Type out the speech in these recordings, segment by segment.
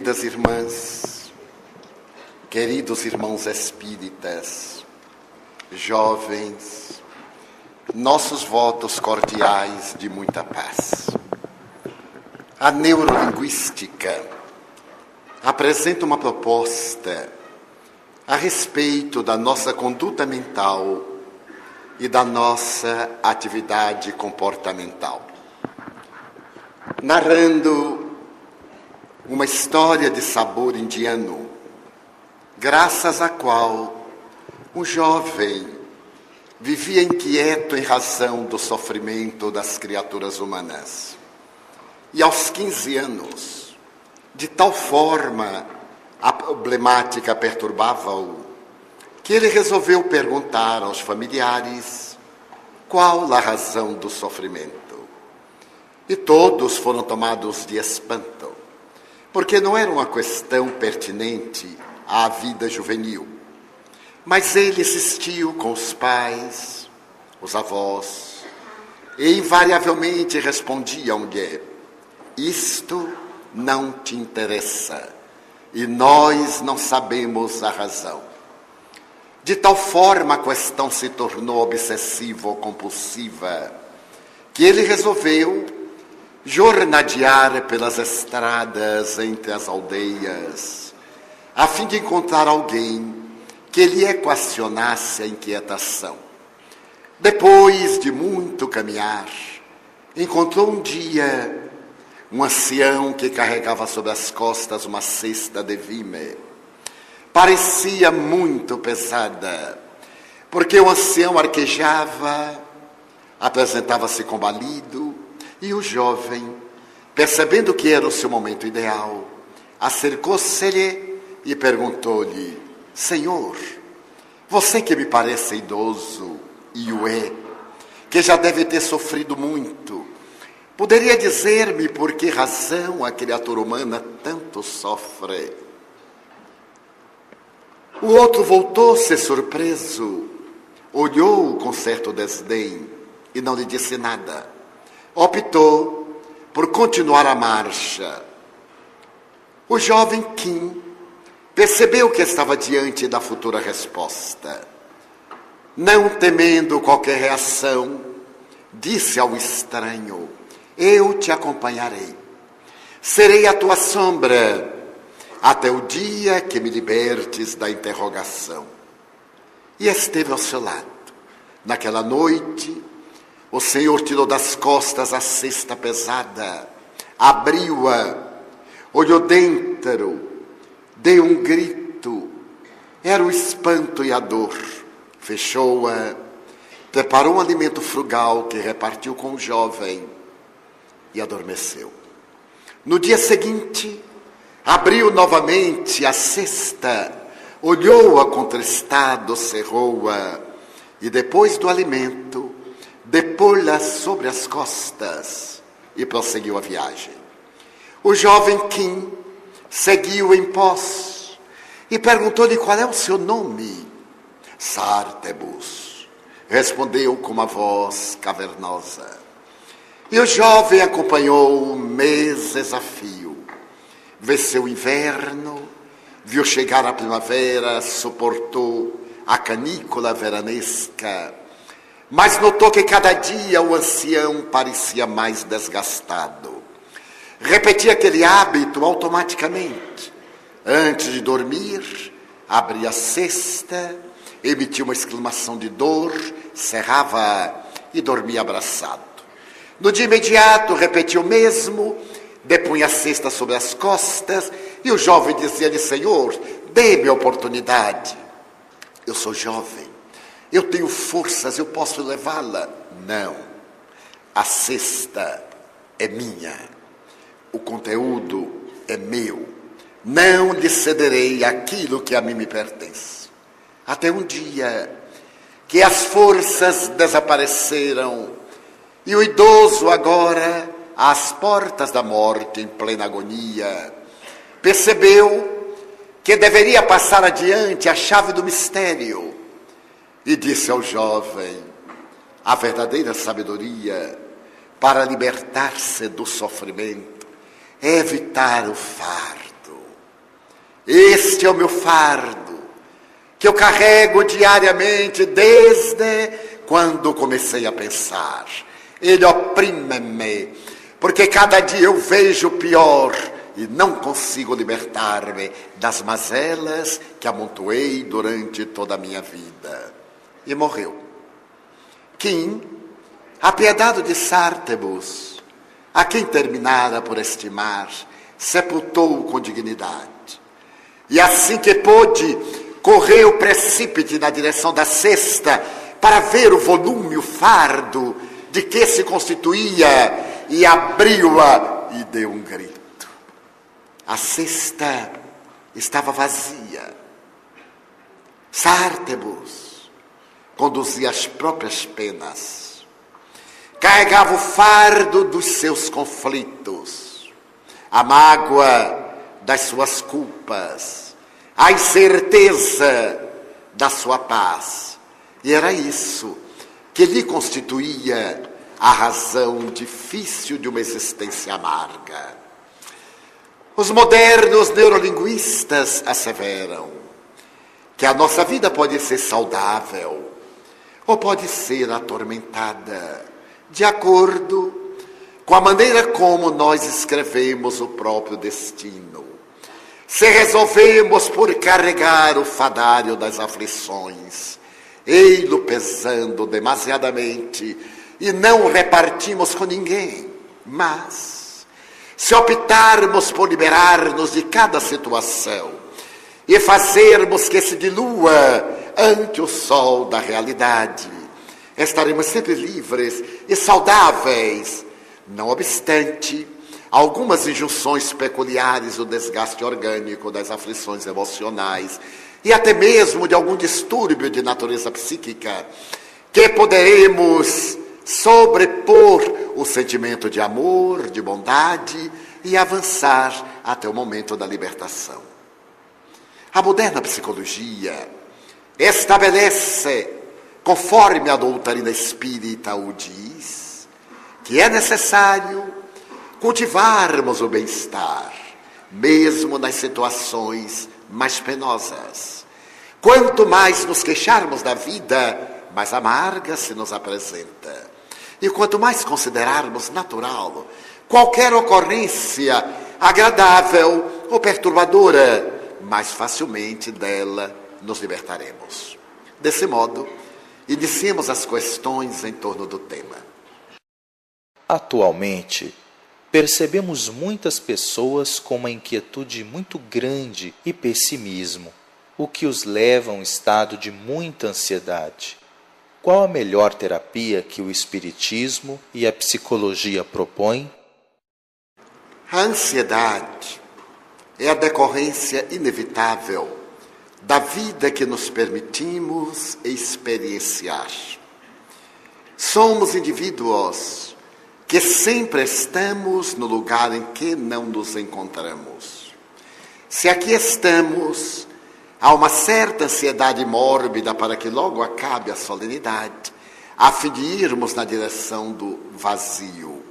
queridas irmãs, queridos irmãos espíritas, jovens, nossos votos cordiais de muita paz. A neurolinguística apresenta uma proposta a respeito da nossa conduta mental e da nossa atividade comportamental. Narrando uma história de sabor indiano, graças à qual um jovem vivia inquieto em razão do sofrimento das criaturas humanas. E aos 15 anos, de tal forma a problemática perturbava-o, que ele resolveu perguntar aos familiares qual a razão do sofrimento. E todos foram tomados de espanto, porque não era uma questão pertinente à vida juvenil. Mas ele insistiu com os pais, os avós, e invariavelmente respondiam-lhe: Isto não te interessa, e nós não sabemos a razão. De tal forma a questão se tornou obsessiva ou compulsiva que ele resolveu jornadear pelas estradas entre as aldeias, a fim de encontrar alguém que lhe equacionasse a inquietação. Depois de muito caminhar, encontrou um dia um ancião que carregava sobre as costas uma cesta de vime parecia muito pesada, porque o ancião arquejava, apresentava-se combalido, e o jovem, percebendo que era o seu momento ideal, acercou-se-lhe e perguntou-lhe: Senhor, você que me parece idoso, e o é, que já deve ter sofrido muito, poderia dizer-me por que razão a criatura humana tanto sofre? O outro voltou-se surpreso, olhou com certo desdém e não lhe disse nada. Optou por continuar a marcha. O jovem Kim percebeu que estava diante da futura resposta. Não temendo qualquer reação, disse ao estranho: Eu te acompanharei. Serei a tua sombra até o dia que me libertes da interrogação. E esteve ao seu lado. Naquela noite, o Senhor tirou das costas a cesta pesada, abriu-a, olhou dentro, deu um grito. Era o espanto e a dor. Fechou-a, preparou um alimento frugal que repartiu com o jovem e adormeceu. No dia seguinte, Abriu novamente a cesta, olhou-a contristado, cerrou-a, e depois do alimento, depô-la sobre as costas e prosseguiu a viagem. O jovem Kim seguiu em pós e perguntou-lhe qual é o seu nome. Sartebus, respondeu com uma voz cavernosa. E o jovem acompanhou meses a fio venceu o inverno, viu chegar a primavera, suportou a canícula veranesca, mas notou que cada dia o ancião parecia mais desgastado. Repetia aquele hábito automaticamente. Antes de dormir, abria a cesta, emitia uma exclamação de dor, cerrava e dormia abraçado. No dia imediato, repetia o mesmo, depunha a cesta sobre as costas e o jovem dizia-lhe: Senhor, dê-me a oportunidade. Eu sou jovem, eu tenho forças, eu posso levá-la. Não, a cesta é minha, o conteúdo é meu. Não lhe cederei aquilo que a mim me pertence. Até um dia que as forças desapareceram e o idoso agora às portas da morte, em plena agonia, percebeu que deveria passar adiante a chave do mistério e disse ao jovem: A verdadeira sabedoria para libertar-se do sofrimento é evitar o fardo. Este é o meu fardo, que eu carrego diariamente desde quando comecei a pensar. Ele oprime-me, porque cada dia eu vejo pior e não consigo libertar-me das mazelas que amontoei durante toda a minha vida. E morreu. Kim, apiedado de Sártebus, a quem terminara por estimar, sepultou com dignidade. E assim que pôde, correu precípite na direção da cesta para ver o volume, o fardo de que se constituía e abriu-a e deu um grito. A cesta estava vazia. Sártebus conduzia as próprias penas. Carregava o fardo dos seus conflitos, a mágoa das suas culpas, a incerteza da sua paz. E era isso que lhe constituía a razão difícil de uma existência amarga. Os modernos neurolinguistas asseveram que a nossa vida pode ser saudável ou pode ser atormentada, de acordo com a maneira como nós escrevemos o próprio destino. Se resolvemos por carregar o fadário das aflições, ei-lo pesando demasiadamente e não repartimos com ninguém, mas se optarmos por liberar-nos de cada situação e fazermos que se dilua ante o sol da realidade, estaremos sempre livres e saudáveis, não obstante algumas injunções peculiares do desgaste orgânico, das aflições emocionais e até mesmo de algum distúrbio de natureza psíquica, que poderemos sobrepor o sentimento de amor, de bondade e avançar até o momento da libertação. A moderna psicologia estabelece, conforme a doutrina espírita o diz, que é necessário cultivarmos o bem-estar, mesmo nas situações mais penosas. Quanto mais nos queixarmos da vida, mais amarga se nos apresenta. E quanto mais considerarmos natural qualquer ocorrência agradável ou perturbadora, mais facilmente dela nos libertaremos. Desse modo, iniciemos as questões em torno do tema. Atualmente, percebemos muitas pessoas com uma inquietude muito grande e pessimismo, o que os leva a um estado de muita ansiedade. Qual a melhor terapia que o Espiritismo e a psicologia propõem? A ansiedade é a decorrência inevitável da vida que nos permitimos experienciar. Somos indivíduos que sempre estamos no lugar em que não nos encontramos. Se aqui estamos, Há uma certa ansiedade mórbida para que logo acabe a solenidade, a fim de irmos na direção do vazio.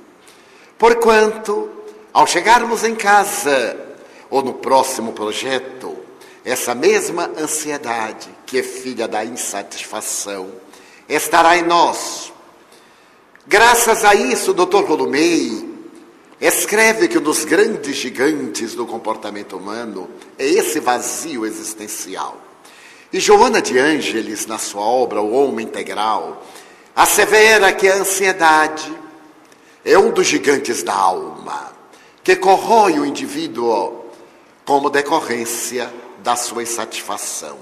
Porquanto, ao chegarmos em casa ou no próximo projeto, essa mesma ansiedade, que é filha da insatisfação, estará em nós. Graças a isso, o Dr. Volumei Escreve que um dos grandes gigantes do comportamento humano é esse vazio existencial. E Joana de Ângeles, na sua obra O Homem Integral, assevera que a ansiedade é um dos gigantes da alma, que corrói o indivíduo como decorrência da sua insatisfação.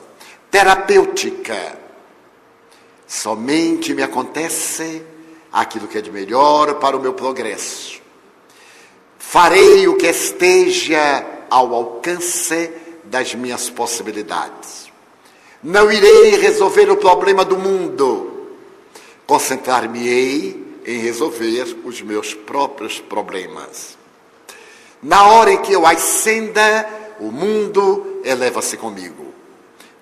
Terapêutica. Somente me acontece aquilo que é de melhor para o meu progresso Farei o que esteja ao alcance das minhas possibilidades. Não irei resolver o problema do mundo. Concentrar-me-ei em resolver os meus próprios problemas. Na hora em que eu ascenda, o mundo eleva-se comigo.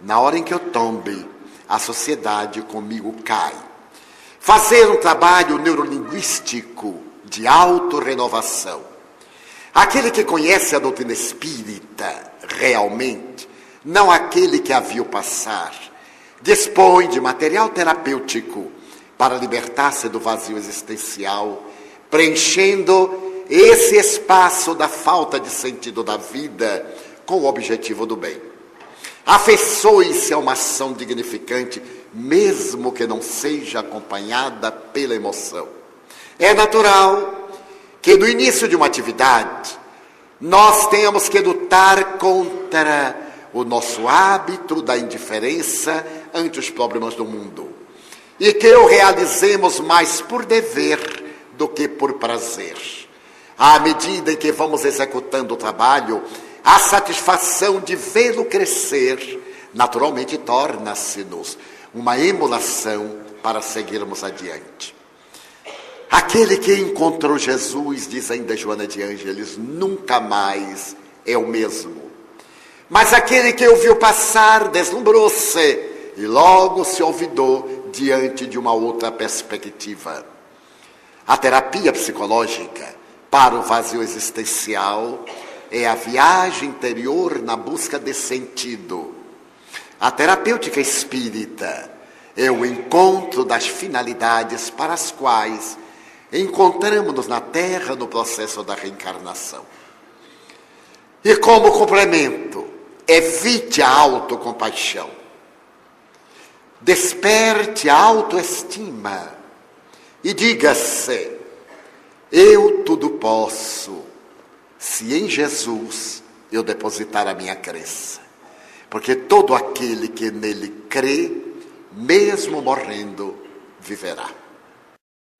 Na hora em que eu tombe, a sociedade comigo cai. fazer um trabalho neurolinguístico de autorrenovação. Aquele que conhece a doutrina espírita realmente, não aquele que a viu passar, dispõe de material terapêutico para libertar-se do vazio existencial, preenchendo esse espaço da falta de sentido da vida com o objetivo do bem. Afeiçoe-se a uma ação dignificante, mesmo que não seja acompanhada pela emoção. É natural que no início de uma atividade nós tenhamos que lutar contra o nosso hábito da indiferença ante os problemas do mundo e que o realizemos mais por dever do que por prazer. À medida em que vamos executando o trabalho, a satisfação de vê-lo crescer naturalmente torna-se-nos uma emulação para seguirmos adiante. Aquele que encontrou Jesus, diz ainda Joana de Ângeles, nunca mais é o mesmo. Mas aquele que o viu passar deslumbrou-se e logo se olvidou diante de uma outra perspectiva. A terapia psicológica para o vazio existencial é a viagem interior na busca de sentido. A terapêutica espírita é o encontro das finalidades para as quais encontramos-nos na Terra no processo da reencarnação. E como complemento, evite a autocompaixão. Desperte a autoestima e diga-se: Eu tudo posso se em Jesus eu depositar a minha crença. Porque todo aquele que nele crê, mesmo morrendo, viverá.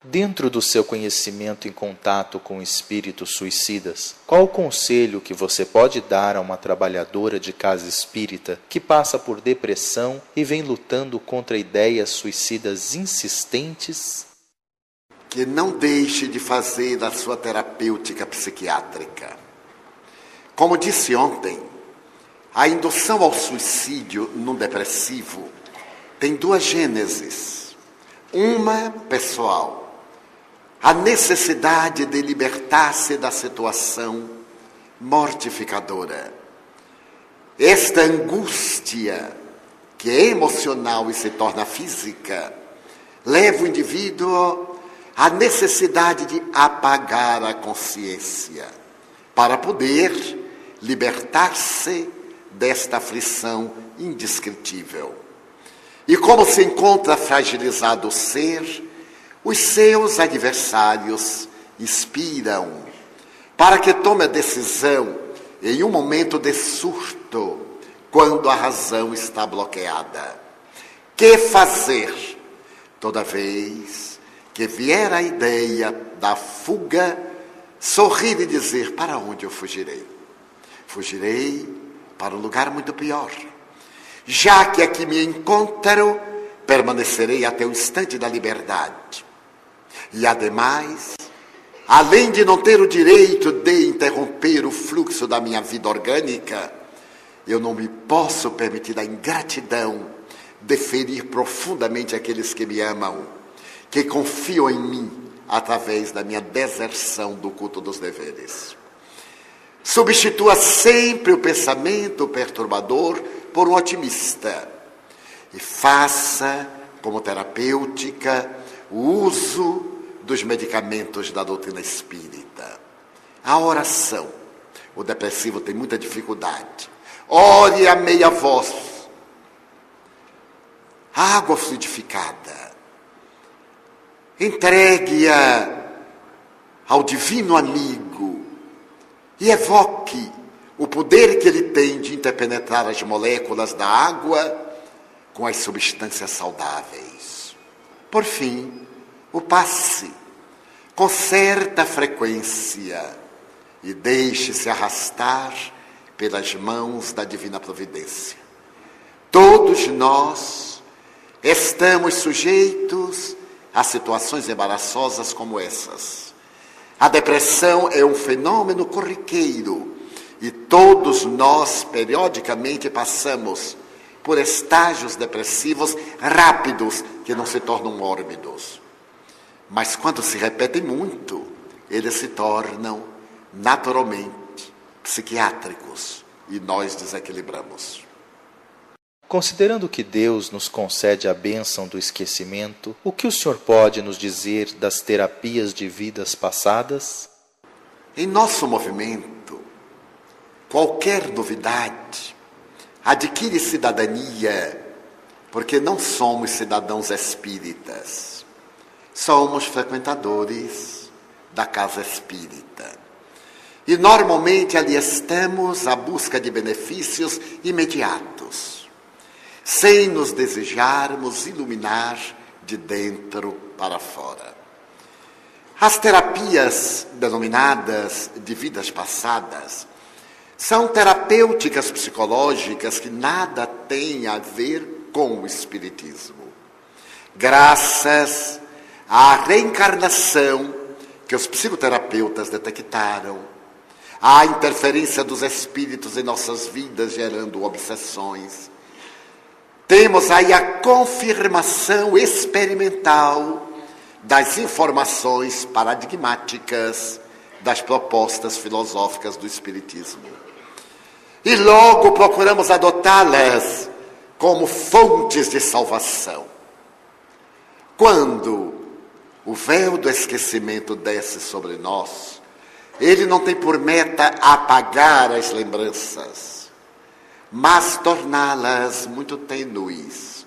Dentro do seu conhecimento em contato com espíritos suicidas, qual o conselho que você pode dar a uma trabalhadora de casa espírita que passa por depressão e vem lutando contra ideias suicidas insistentes que não deixe de fazer a sua terapêutica psiquiátrica. Como disse ontem, a indução ao suicídio num depressivo tem duas gêneses. Uma pessoal, a necessidade de libertar-se da situação mortificadora. Esta angústia, que é emocional e se torna física, leva o indivíduo a necessidade de apagar a consciência para poder libertar-se desta aflição indescritível. E como se encontra fragilizado o ser, os seus adversários inspiram para que tome a decisão em um momento de surto, quando a razão está bloqueada. Que fazer toda vez que vier a ideia da fuga, sorrir e dizer: Para onde eu fugirei? Fugirei para um lugar muito pior. Já que aqui me encontro, permanecerei até o instante da liberdade. E ademais, além de não ter o direito de interromper o fluxo da minha vida orgânica, eu não me posso permitir a ingratidão de ferir profundamente aqueles que me amam que confiam em mim através da minha deserção do culto dos deveres. Substitua sempre o pensamento perturbador por um otimista e faça, como terapêutica, o uso dos medicamentos da doutrina espírita. A oração. O depressivo tem muita dificuldade. Ore a meia voz. Água fluidificada entregue-a ao divino amigo e evoque o poder que ele tem de interpenetrar as moléculas da água com as substâncias saudáveis. Por fim, o passe com certa frequência e deixe-se arrastar pelas mãos da divina providência. Todos nós estamos sujeitos a situações embaraçosas como essas. A depressão é um fenômeno corriqueiro e todos nós, periodicamente, passamos por estágios depressivos rápidos que não se tornam mórbidos. Mas quando se repetem muito, eles se tornam naturalmente psiquiátricos e nós desequilibramos. Considerando que Deus nos concede a bênção do esquecimento, o que o senhor pode nos dizer das terapias de vidas passadas? Em nosso movimento, qualquer novidade adquire cidadania, porque não somos cidadãos espíritas, somos frequentadores da casa espírita. E normalmente ali estamos à busca de benefícios imediatos, sem nos desejarmos iluminar de dentro para fora. As terapias denominadas de vidas passadas são terapêuticas psicológicas que nada têm a ver com o Espiritismo. Graças à reencarnação que os psicoterapeutas detectaram, à interferência dos espíritos em nossas vidas gerando obsessões, temos aí a confirmação experimental das informações paradigmáticas das propostas filosóficas do Espiritismo e logo procuramos adotá-las como fontes de salvação. Quando o véu do esquecimento desce sobre nós, ele não tem por meta apagar as lembranças, mas torná-las muito tênues,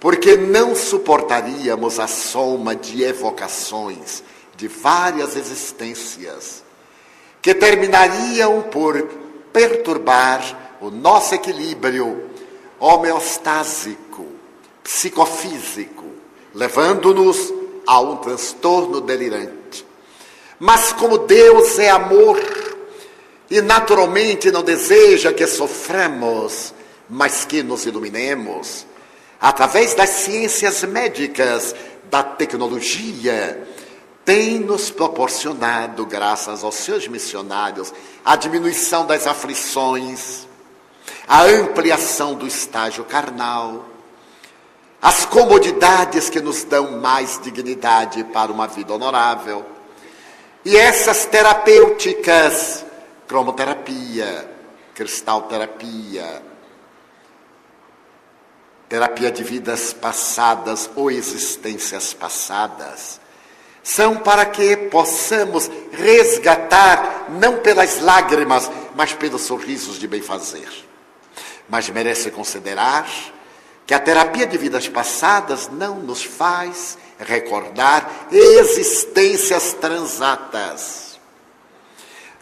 porque não suportaríamos a soma de evocações de várias existências que terminariam por perturbar o nosso equilíbrio homeostásico, psicofísico, levando-nos a um transtorno delirante. Mas como Deus é amor e naturalmente não deseja que soframos, mas que nos iluminemos, através das ciências médicas, da tecnologia, tem nos proporcionado, graças aos seus missionários, a diminuição das aflições, a ampliação do estágio carnal, as comodidades que nos dão mais dignidade para uma vida honorável. E essas terapêuticas, cromoterapia, cristalterapia, terapia de vidas passadas ou existências passadas, são para que possamos resgatar, não pelas lágrimas, mas pelos sorrisos de bem-fazer. Mas merece considerar que a terapia de vidas passadas não nos faz recordar existências transatas.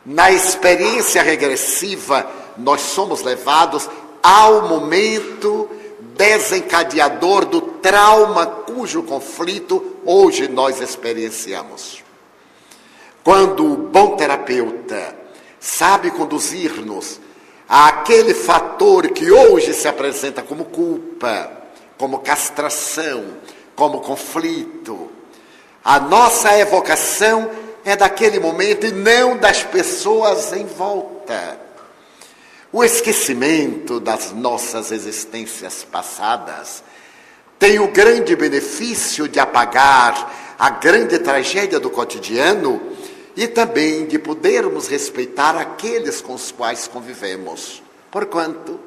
Na experiência regressiva, nós somos levados ao momento desencadeador do trauma cujo conflito hoje nós experienciamos. Quando o bom terapeuta sabe conduzir-nos àquele fator que hoje se apresenta como culpa, como castração, como conflito, a nossa evocação é daquele momento e não das pessoas em volta. O esquecimento das nossas existências passadas tem o grande benefício de apagar a grande tragédia do cotidiano e também de podermos respeitar aqueles com os quais convivemos. Porquanto,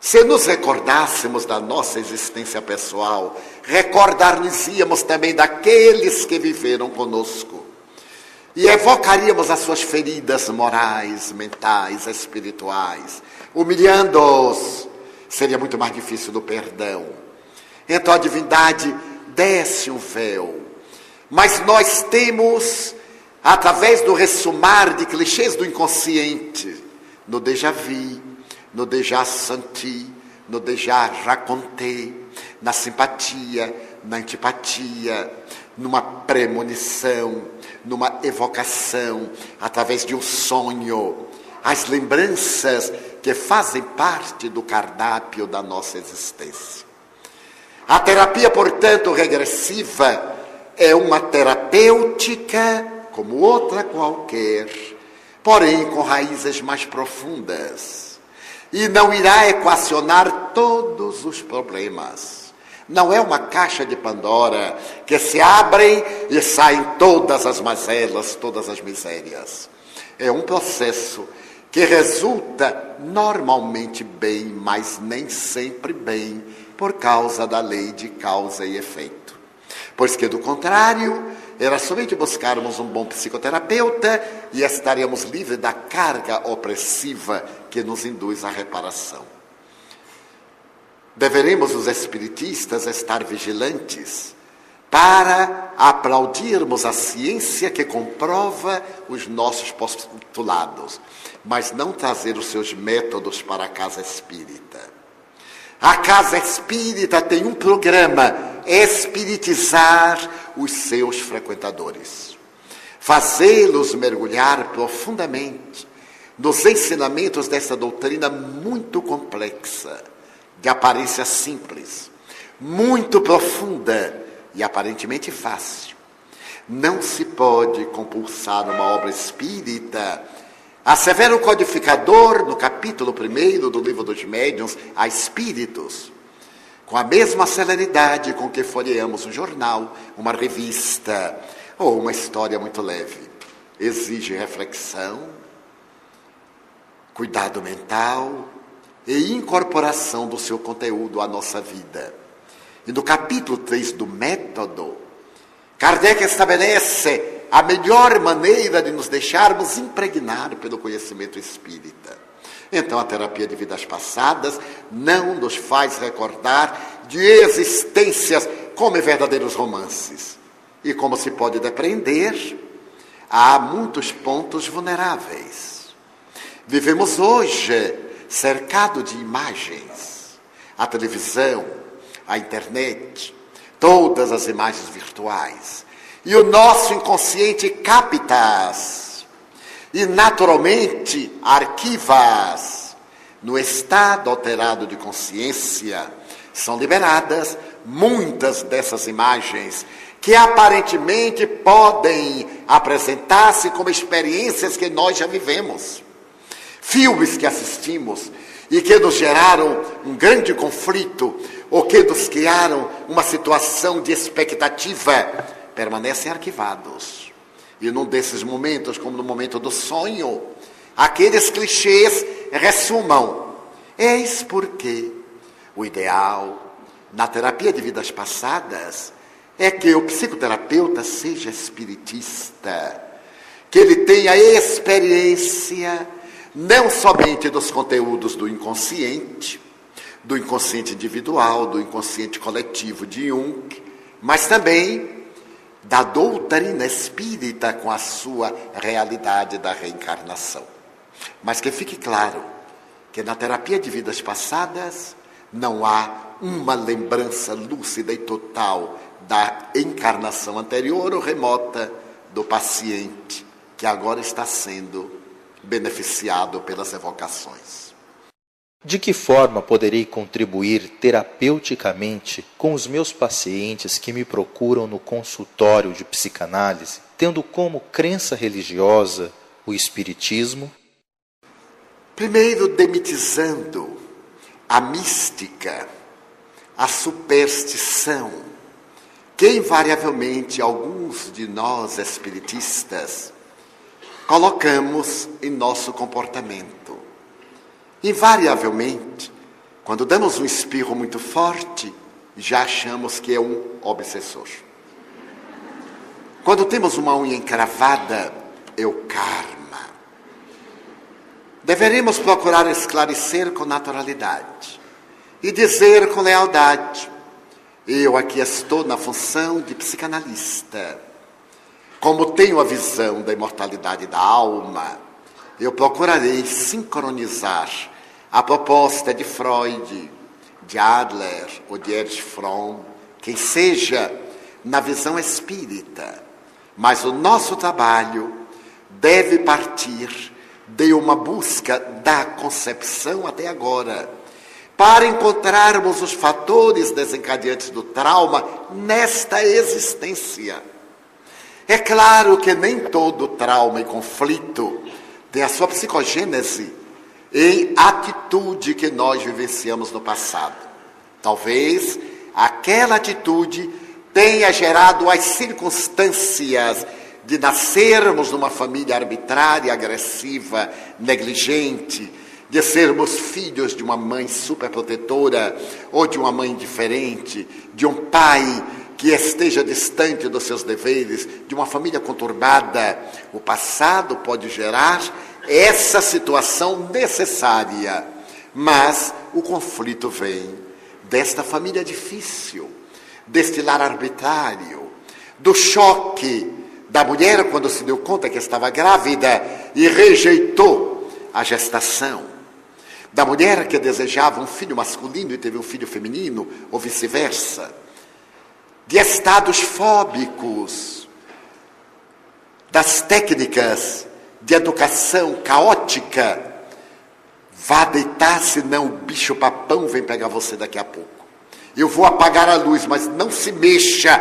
se nos recordássemos da nossa existência pessoal, recordar-nos-íamos também daqueles que viveram conosco e evocaríamos as suas feridas morais, mentais, espirituais, humilhando-os, seria muito mais difícil do perdão. Então a divindade desce o véu, mas nós temos, através do ressumar de clichês do inconsciente, no déjà vu, no déjà senti, no déjà raconté, na simpatia, na antipatia, numa premonição, numa evocação, através de um sonho, as lembranças que fazem parte do cardápio da nossa existência. A terapia, portanto, regressiva é uma terapêutica como outra qualquer, porém com raízes mais profundas. E não irá equacionar todos os problemas, Não é uma caixa de Pandora que se abrem e saem todas as mazelas, todas as misérias. É um processo que resulta normalmente bem, mas nem sempre bem, por causa da lei de causa e efeito. Pois que, do contrário, era somente buscarmos um bom psicoterapeuta e estaríamos livres da carga opressiva que nos induz à reparação. Deveremos, os espiritistas, estar vigilantes para aplaudirmos a ciência que comprova os nossos postulados, mas não trazer os seus métodos para a casa espírita. A casa espírita tem um programa: espiritizar os seus frequentadores, fazê-los mergulhar profundamente nos ensinamentos dessa doutrina muito complexa de aparência simples, muito profunda e aparentemente fácil. Não se pode compulsar uma obra espírita. Assevera o codificador, no capítulo 1 do livro dos médiuns, a espíritos, com a mesma celeridade com que folheamos um jornal, uma revista ou uma história muito leve. Exige reflexão, cuidado mental, e incorporação do seu conteúdo à nossa vida. E no capítulo 3 do método, Kardec estabelece a melhor maneira de nos deixarmos impregnar pelo conhecimento espírita. Então, a terapia de vidas passadas não nos faz recordar de existências como verdadeiros romances. E como se pode depreender, há muitos pontos vulneráveis. Vivemos hoje cercado de imagens. A televisão, a internet, todas as imagens virtuais. E o nosso inconsciente capta-as. E naturalmente arquiva-as. No estado alterado de consciência, são liberadas muitas dessas imagens que aparentemente podem apresentar-se como experiências que nós já vivemos filmes que assistimos e que nos geraram um grande conflito ou que nos criaram uma situação de expectativa, permanecem arquivados. E num desses momentos, como no momento do sonho, aqueles clichês ressumam. Eis porque o ideal na terapia de vidas passadas é que o psicoterapeuta seja espiritista, que ele tenha experiência não somente dos conteúdos do inconsciente, do inconsciente individual, do inconsciente coletivo de Jung, mas também da doutrina espírita com a sua realidade da reencarnação. Mas que fique claro que na terapia de vidas passadas não há uma lembrança lúcida e total da encarnação anterior ou remota do paciente que agora está sendo beneficiado pelas evocações. De que forma poderei contribuir terapeuticamente com os meus pacientes que me procuram no consultório de psicanálise, tendo como crença religiosa o Espiritismo? Primeiro, demitizando a mística, a superstição, que invariavelmente alguns de nós espiritistas colocamos em nosso comportamento. Invariavelmente, quando damos um espirro muito forte, já achamos que é um obsessor. Quando temos uma unha encravada, é o karma. Deveríamos procurar esclarecer com naturalidade e dizer com lealdade: eu aqui estou na função de psicanalista como tenho a visão da imortalidade da alma, eu procurarei sincronizar a proposta de Freud, de Adler ou de Erich Fromm, quem seja, na visão espírita. Mas o nosso trabalho deve partir de uma busca da concepção até agora, para encontrarmos os fatores desencadeantes do trauma nesta existência é claro que nem todo trauma e conflito tem a sua psicogênese em atitude que nós vivenciamos no passado. Talvez aquela atitude tenha gerado as circunstâncias de nascermos numa família arbitrária, agressiva, negligente, de sermos filhos de uma mãe superprotetora ou de uma mãe indiferente, de um pai que esteja distante dos seus deveres, de uma família conturbada, o passado pode gerar essa situação necessária, mas o conflito vem desta família difícil, deste lar arbitrário, do choque da mulher quando se deu conta que estava grávida e rejeitou a gestação, da mulher que desejava um filho masculino e teve um filho feminino, ou vice-versa, de estados fóbicos, das técnicas de educação caótica. Vá deitar, senão o bicho papão vem pegar você daqui a pouco. Eu vou apagar a luz, mas não se mexa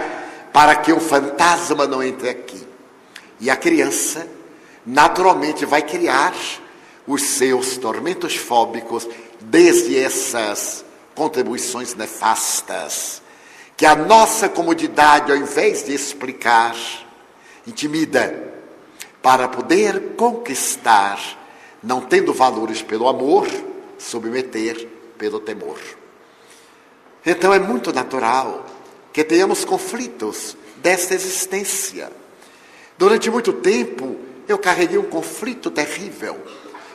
para que o fantasma não entre aqui. E a criança, naturalmente, vai criar os seus tormentos fóbicos desde essas contribuições nefastas, que a nossa comodidade, ao invés de explicar, intimida, para poder conquistar, não tendo valores pelo amor, submeter pelo temor. Então é muito natural que tenhamos conflitos desta existência. Durante muito tempo, eu carreguei um conflito terrível.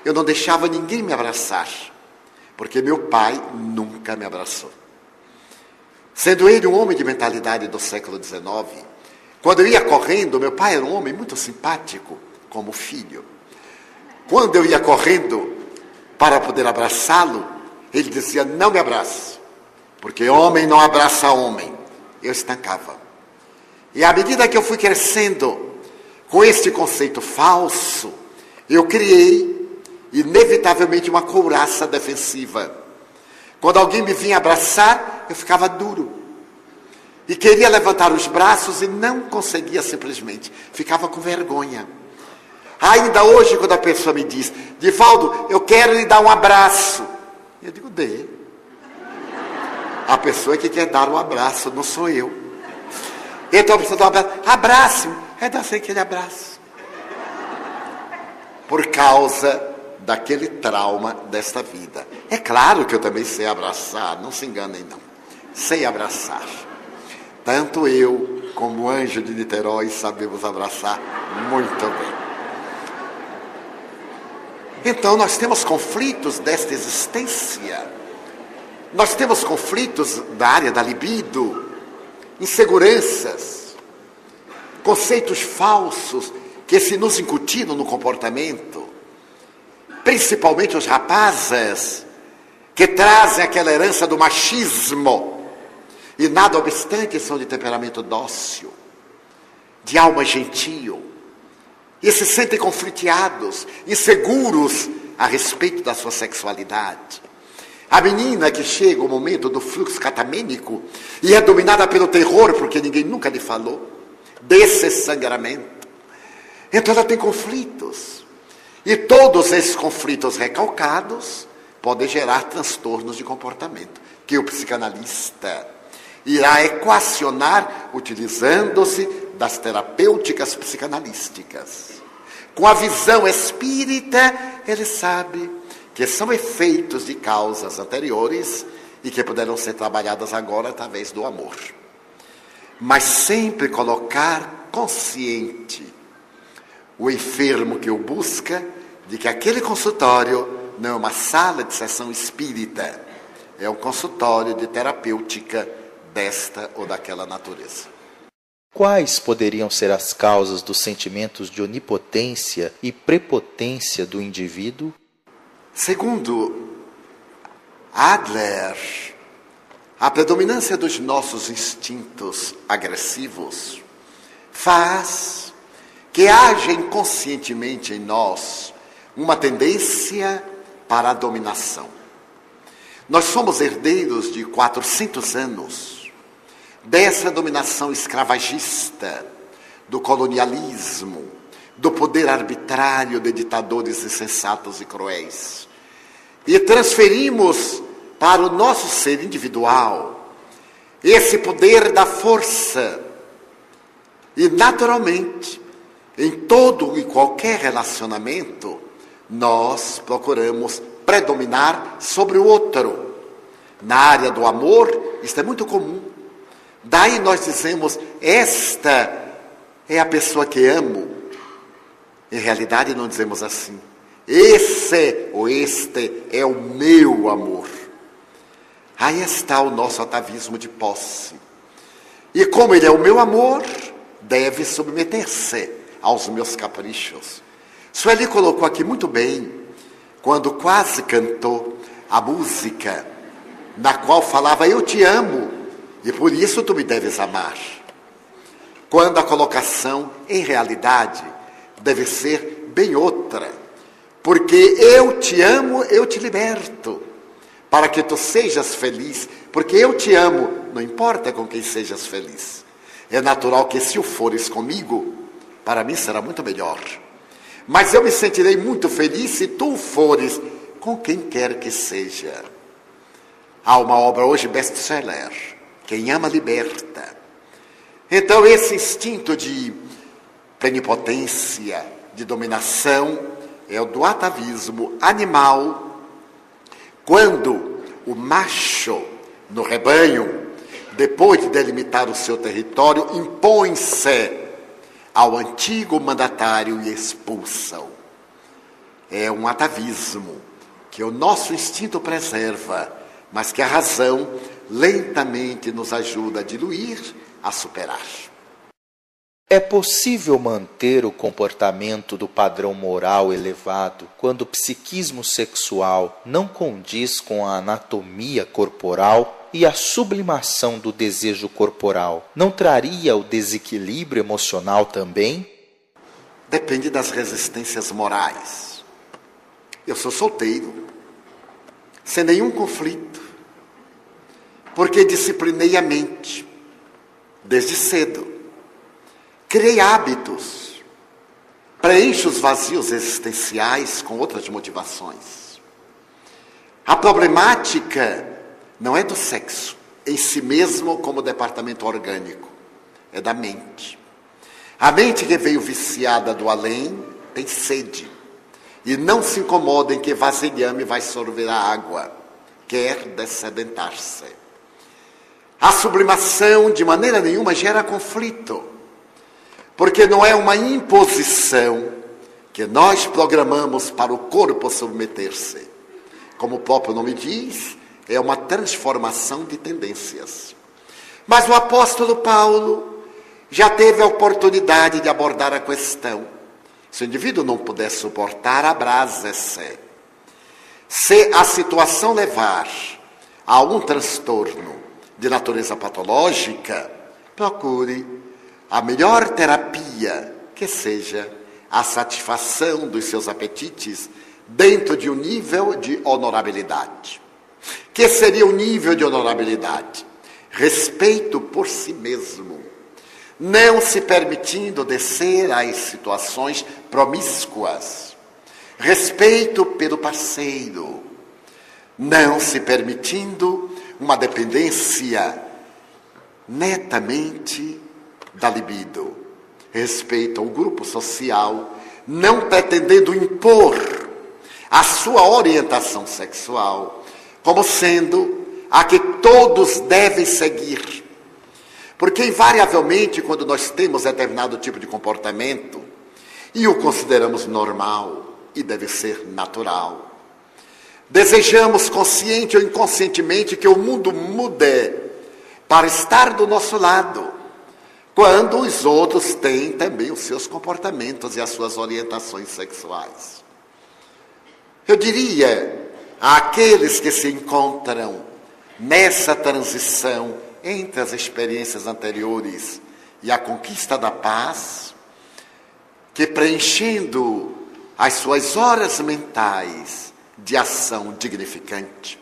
Eu não deixava ninguém me abraçar, porque meu pai nunca me abraçou. Sendo ele um homem de mentalidade do século XIX, quando eu ia correndo, meu pai era um homem muito simpático, como filho. Quando eu ia correndo para poder abraçá-lo, ele dizia: Não me abrace, porque homem não abraça homem. Eu estancava. E à medida que eu fui crescendo com este conceito falso, eu criei inevitavelmente uma couraça defensiva. Quando alguém me vinha abraçar, eu ficava duro. E queria levantar os braços e não conseguia simplesmente. Ficava com vergonha. Ainda hoje, quando a pessoa me diz, Divaldo, eu quero lhe dar um abraço. Eu digo, dê. A pessoa que quer dar um abraço, não sou eu. Então a pessoa dá um abraço. Abraço. É dar aquele abraço. Por causa daquele trauma desta vida. É claro que eu também sei abraçar, não se enganem não. Sei abraçar. Tanto eu como o anjo de Niterói sabemos abraçar muito bem. Então nós temos conflitos desta existência. Nós temos conflitos da área da libido, inseguranças, conceitos falsos que se nos incutiram no comportamento, principalmente os rapazes, que trazem aquela herança do machismo e nada obstante são de temperamento dócil, de alma gentil, e se sentem confliteados, inseguros a respeito da sua sexualidade. A menina que chega o momento do fluxo catamênico e é dominada pelo terror, porque ninguém nunca lhe falou desse sangramento. Então ela tem conflitos. E todos esses conflitos recalcados podem gerar transtornos de comportamento, que o psicanalista irá equacionar utilizando-se das terapêuticas psicanalísticas. Com a visão espírita, ele sabe que são efeitos de causas anteriores e que poderão ser trabalhadas agora através do amor. Mas sempre colocar consciente o enfermo que o busca de que aquele consultório não é uma sala de sessão espírita, é um consultório de terapêutica desta ou daquela natureza. Quais poderiam ser as causas dos sentimentos de onipotência e prepotência do indivíduo? Segundo Adler, a predominância dos nossos instintos agressivos faz que haja inconscientemente em nós uma tendência para a dominação. Nós somos herdeiros de 400 anos dessa dominação escravagista, do colonialismo, do poder arbitrário de ditadores insensatos e cruéis. E transferimos para o nosso ser individual esse poder da força. E naturalmente, em todo e qualquer relacionamento, nós procuramos predominar sobre o outro. Na área do amor, isso é muito comum. Daí nós dizemos: esta é a pessoa que amo. Em realidade, não dizemos assim. Esse ou este é o meu amor. Aí está o nosso atavismo de posse. E como ele é o meu amor, deve submeter-se aos meus caprichos. Sueli colocou aqui muito bem, quando quase cantou a música na qual falava: Eu te amo e por isso tu me deves amar. Quando a colocação, em realidade, deve ser bem outra. Porque eu te amo, eu te liberto. Para que tu sejas feliz. Porque eu te amo, não importa com quem sejas feliz. É natural que se o fores comigo, para mim será muito melhor. Mas eu me sentirei muito feliz se tu fores com quem quer que seja. Há uma obra hoje best-seller. Quem ama liberta. Então, esse instinto de plenipotência, de dominação, é o do atavismo animal, quando o macho no rebanho, depois de delimitar o seu território, impõe-se ao antigo mandatário e expulsa-o. É um atavismo que o nosso instinto preserva, mas que a razão lentamente nos ajuda a diluir a superar. É possível manter o comportamento do padrão moral elevado quando o psiquismo sexual não condiz com a anatomia corporal e a sublimação do desejo corporal não traria o desequilíbrio emocional também? Depende das resistências morais. Eu sou solteiro, sem nenhum conflito, porque disciplinei a mente desde cedo. Criei hábitos, preencho os vazios existenciais com outras motivações. A problemática não é do sexo em si mesmo como departamento orgânico, é da mente. A mente que veio viciada do além tem sede e não se incomoda em que vasilhame vai sorver a água, quer descedentar-se. A sublimação, de maneira nenhuma, gera conflito, porque não é uma imposição que nós programamos para o corpo submeter-se. Como o próprio nome diz, é uma transformação de tendências. Mas o apóstolo Paulo já teve a oportunidade de abordar a questão. Se o indivíduo não puder suportar, abrasa-se. Se a situação levar a um transtorno de natureza patológica, procure a melhor terapia que seja a satisfação dos seus apetites dentro de um nível de honorabilidade. Que seria o nível de honorabilidade? Respeito por si mesmo, não se permitindo descer às situações promíscuas. Respeito pelo parceiro, não se permitindo uma dependência netamente da libido. Respeito ao grupo social, não pretendendo impor a sua orientação sexual como sendo a que todos devem seguir. Porque, invariavelmente, quando nós temos determinado tipo de comportamento e o consideramos normal e deve ser natural, Desejamos consciente ou inconscientemente que o mundo mude para estar do nosso lado, quando os outros têm também os seus comportamentos e as suas orientações sexuais. Eu diria àqueles que se encontram nessa transição entre as experiências anteriores e a conquista da paz, que preenchendo as suas horas mentais, de ação dignificante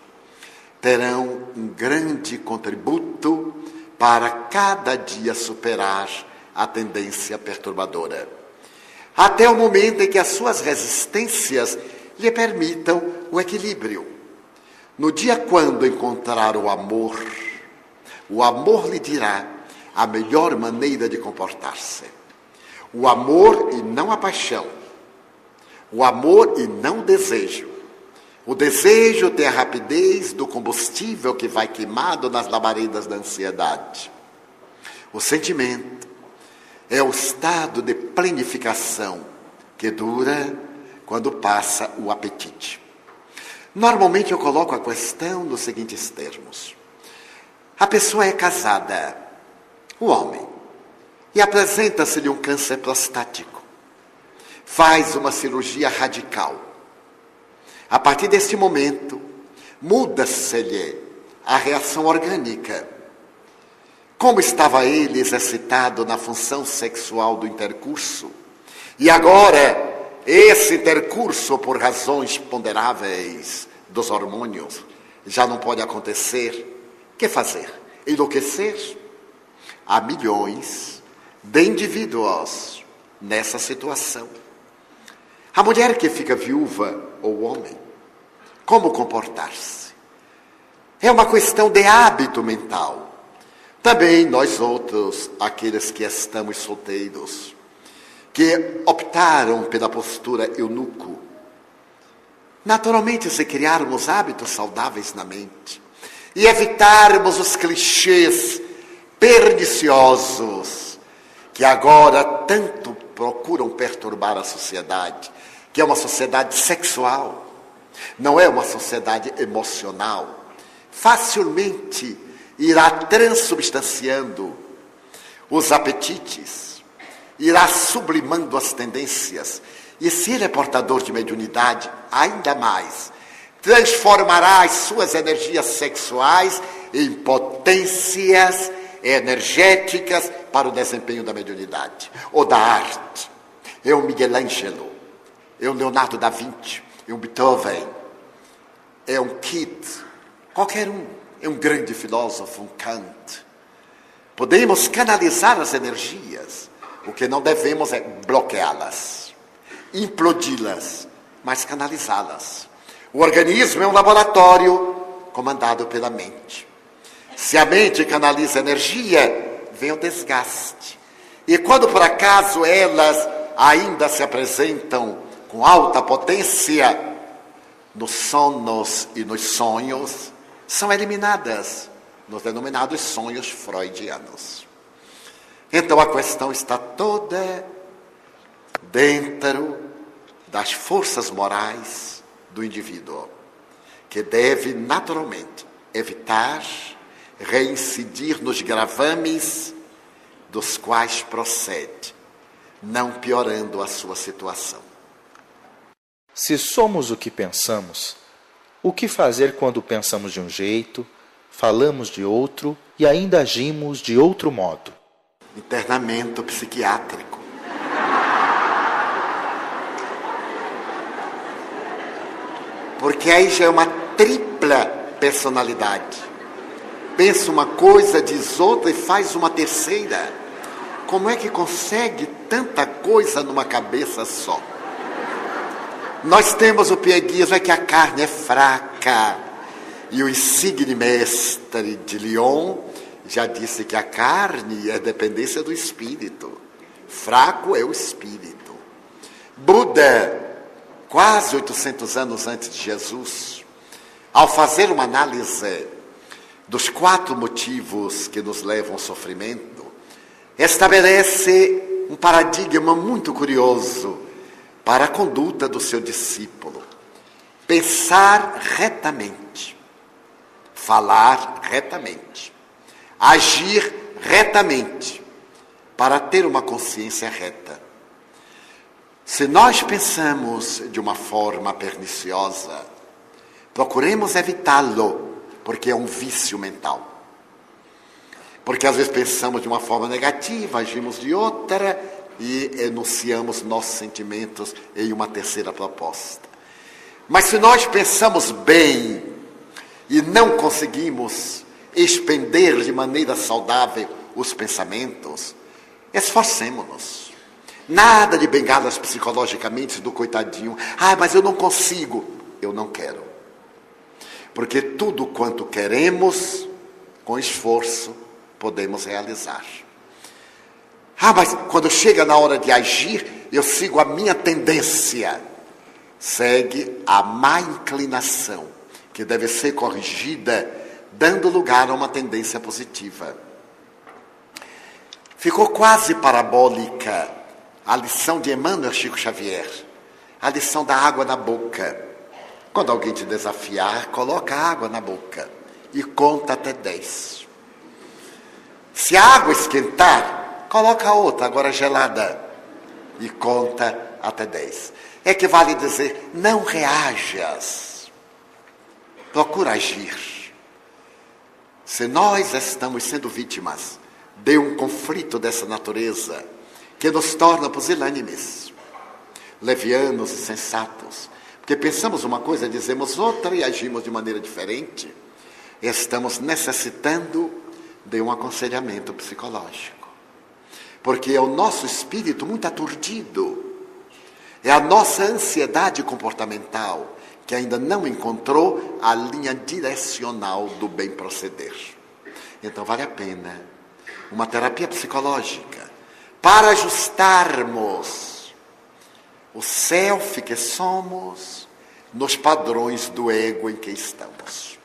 terão um grande contributo para cada dia superar a tendência perturbadora. Até o momento em que as suas resistências lhe permitam o equilíbrio. No dia quando encontrar o amor, O amor lhe dirá a melhor maneira de comportar-se. O amor e não a paixão. O amor e não o desejo. O desejo tem a rapidez do combustível que vai queimado nas labaredas da ansiedade. O sentimento é o estado de planificação que dura quando passa o apetite. Normalmente eu coloco a questão nos seguintes termos: a pessoa é casada, o homem, e apresenta-se-lhe um câncer prostático. Faz uma cirurgia radical. A partir deste momento, muda-se-lhe a reação orgânica. Como estava ele exercitado na função sexual do intercurso, e agora esse intercurso, por razões ponderáveis dos hormônios, já não pode acontecer. Que fazer? Enlouquecer? Há milhões de indivíduos nessa situação. A mulher que fica viúva ou homem, como comportar-se? É uma questão de hábito mental. Também nós outros, aqueles que estamos solteiros, que optaram pela postura eunuco. Naturalmente, se criarmos hábitos saudáveis na mente e evitarmos os clichês perniciosos que agora tanto procuram perturbar a sociedade, que é uma sociedade sexual, não é uma sociedade emocional, facilmente irá transubstanciando os apetites, irá sublimando as tendências. E se ele é portador de mediunidade, ainda mais, transformará as suas energias sexuais em potências energéticas para o desempenho da mediunidade ou da arte. É um Michelangelo, é um Leonardo da Vinci, é um Beethoven, é um Keats, qualquer um, é um grande filósofo, um Kant. Podemos canalizar as energias o que não devemos é bloqueá-las, implodi-las, mas canalizá-las. O organismo é um laboratório comandado pela mente. Se a mente canaliza energia, vem o desgaste. E quando por acaso elas ainda se apresentam com alta potência, nos sonos e nos sonhos, são eliminadas nos denominados sonhos freudianos. Então a questão está toda dentro das forças morais do indivíduo, que deve naturalmente evitar reincidir nos gravames dos quais procede, não piorando a sua situação. Se somos o que pensamos, o que fazer quando pensamos de um jeito, falamos de outro e ainda agimos de outro modo? Internamento psiquiátrico. Porque aí já é uma tripla personalidade. Pensa uma coisa, diz outra e faz uma terceira. Como é que consegue tanta coisa numa cabeça só? Nós temos o pieguismo é que a carne é fraca. E o insigne mestre de Lyon já disse que a carne é dependência do espírito. Fraco é o espírito. Buda, quase 800 anos antes de Jesus, ao fazer uma análise dos quatro motivos que nos levam ao sofrimento, estabelece um paradigma muito curioso para a conduta do seu discípulo. Pensar retamente, falar retamente agir retamente, para ter uma consciência reta. Se nós pensamos de uma forma perniciosa, procuremos evitá-lo, porque é um vício mental. Porque às vezes pensamos de uma forma negativa, agimos de outra e enunciamos nossos sentimentos em uma terceira proposta. Mas se nós pensamos bem e não conseguimos expender de maneira saudável os pensamentos, esforcemos-nos. Nada de bengalas psicologicamente do coitadinho. Ah, mas eu não consigo. Eu não quero. Porque tudo quanto queremos, com esforço, podemos realizar. Ah, mas quando chega na hora de agir, eu sigo a minha tendência. Segue a má inclinação, que deve ser corrigida, dando lugar a uma tendência positiva. Ficou quase parabólica a lição de Emmanuel Chico Xavier, a lição da água na boca. Quando alguém te desafiar, coloca água na boca e conta até dez. Se a água esquentar, coloca outra, agora gelada, e conta até dez. É que vale dizer, não reajas. Procura agir. Se nós estamos sendo vítimas de um conflito dessa natureza, que nos torna pusilânimes, levianos e sensatos, porque pensamos uma coisa, dizemos outra e agimos de maneira diferente, estamos necessitando de um aconselhamento psicológico. Porque é o nosso espírito muito aturdido, é a nossa ansiedade comportamental que ainda não encontrou a linha direcional do bem proceder. Então vale a pena uma terapia psicológica para ajustarmos o self que somos nos padrões do ego em que estamos.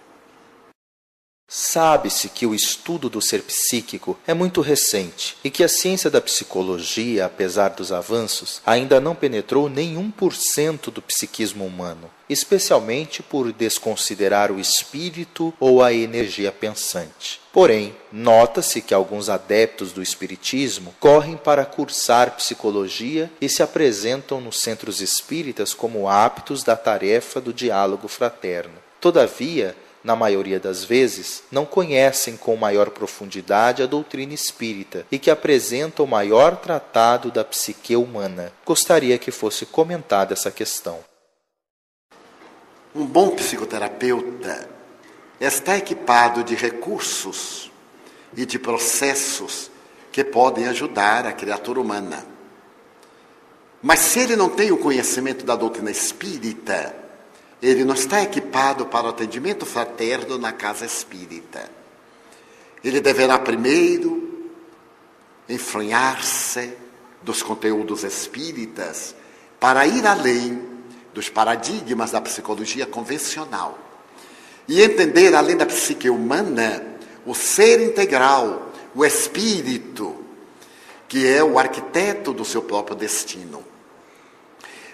Sabe-se que o estudo do ser psíquico é muito recente e que a ciência da psicologia, apesar dos avanços, ainda não penetrou nenhum por cento do psiquismo humano, especialmente por desconsiderar o espírito ou a energia pensante. Porém, nota-se que alguns adeptos do espiritismo correm para cursar psicologia e se apresentam nos centros espíritas como aptos da tarefa do diálogo fraterno. Todavia, na maioria das vezes, não conhecem com maior profundidade a doutrina espírita e que apresenta o maior tratado da psique humana. Gostaria que fosse comentada essa questão. Um bom psicoterapeuta está equipado de recursos e de processos que podem ajudar a criatura humana. Mas se ele não tem o conhecimento da doutrina espírita, ele não está equipado para o atendimento fraterno na casa espírita. Ele deverá primeiro enfronhar-se dos conteúdos espíritas para ir além dos paradigmas da psicologia convencional e entender, além da psique humana, o ser integral, o espírito, que é o arquiteto do seu próprio destino.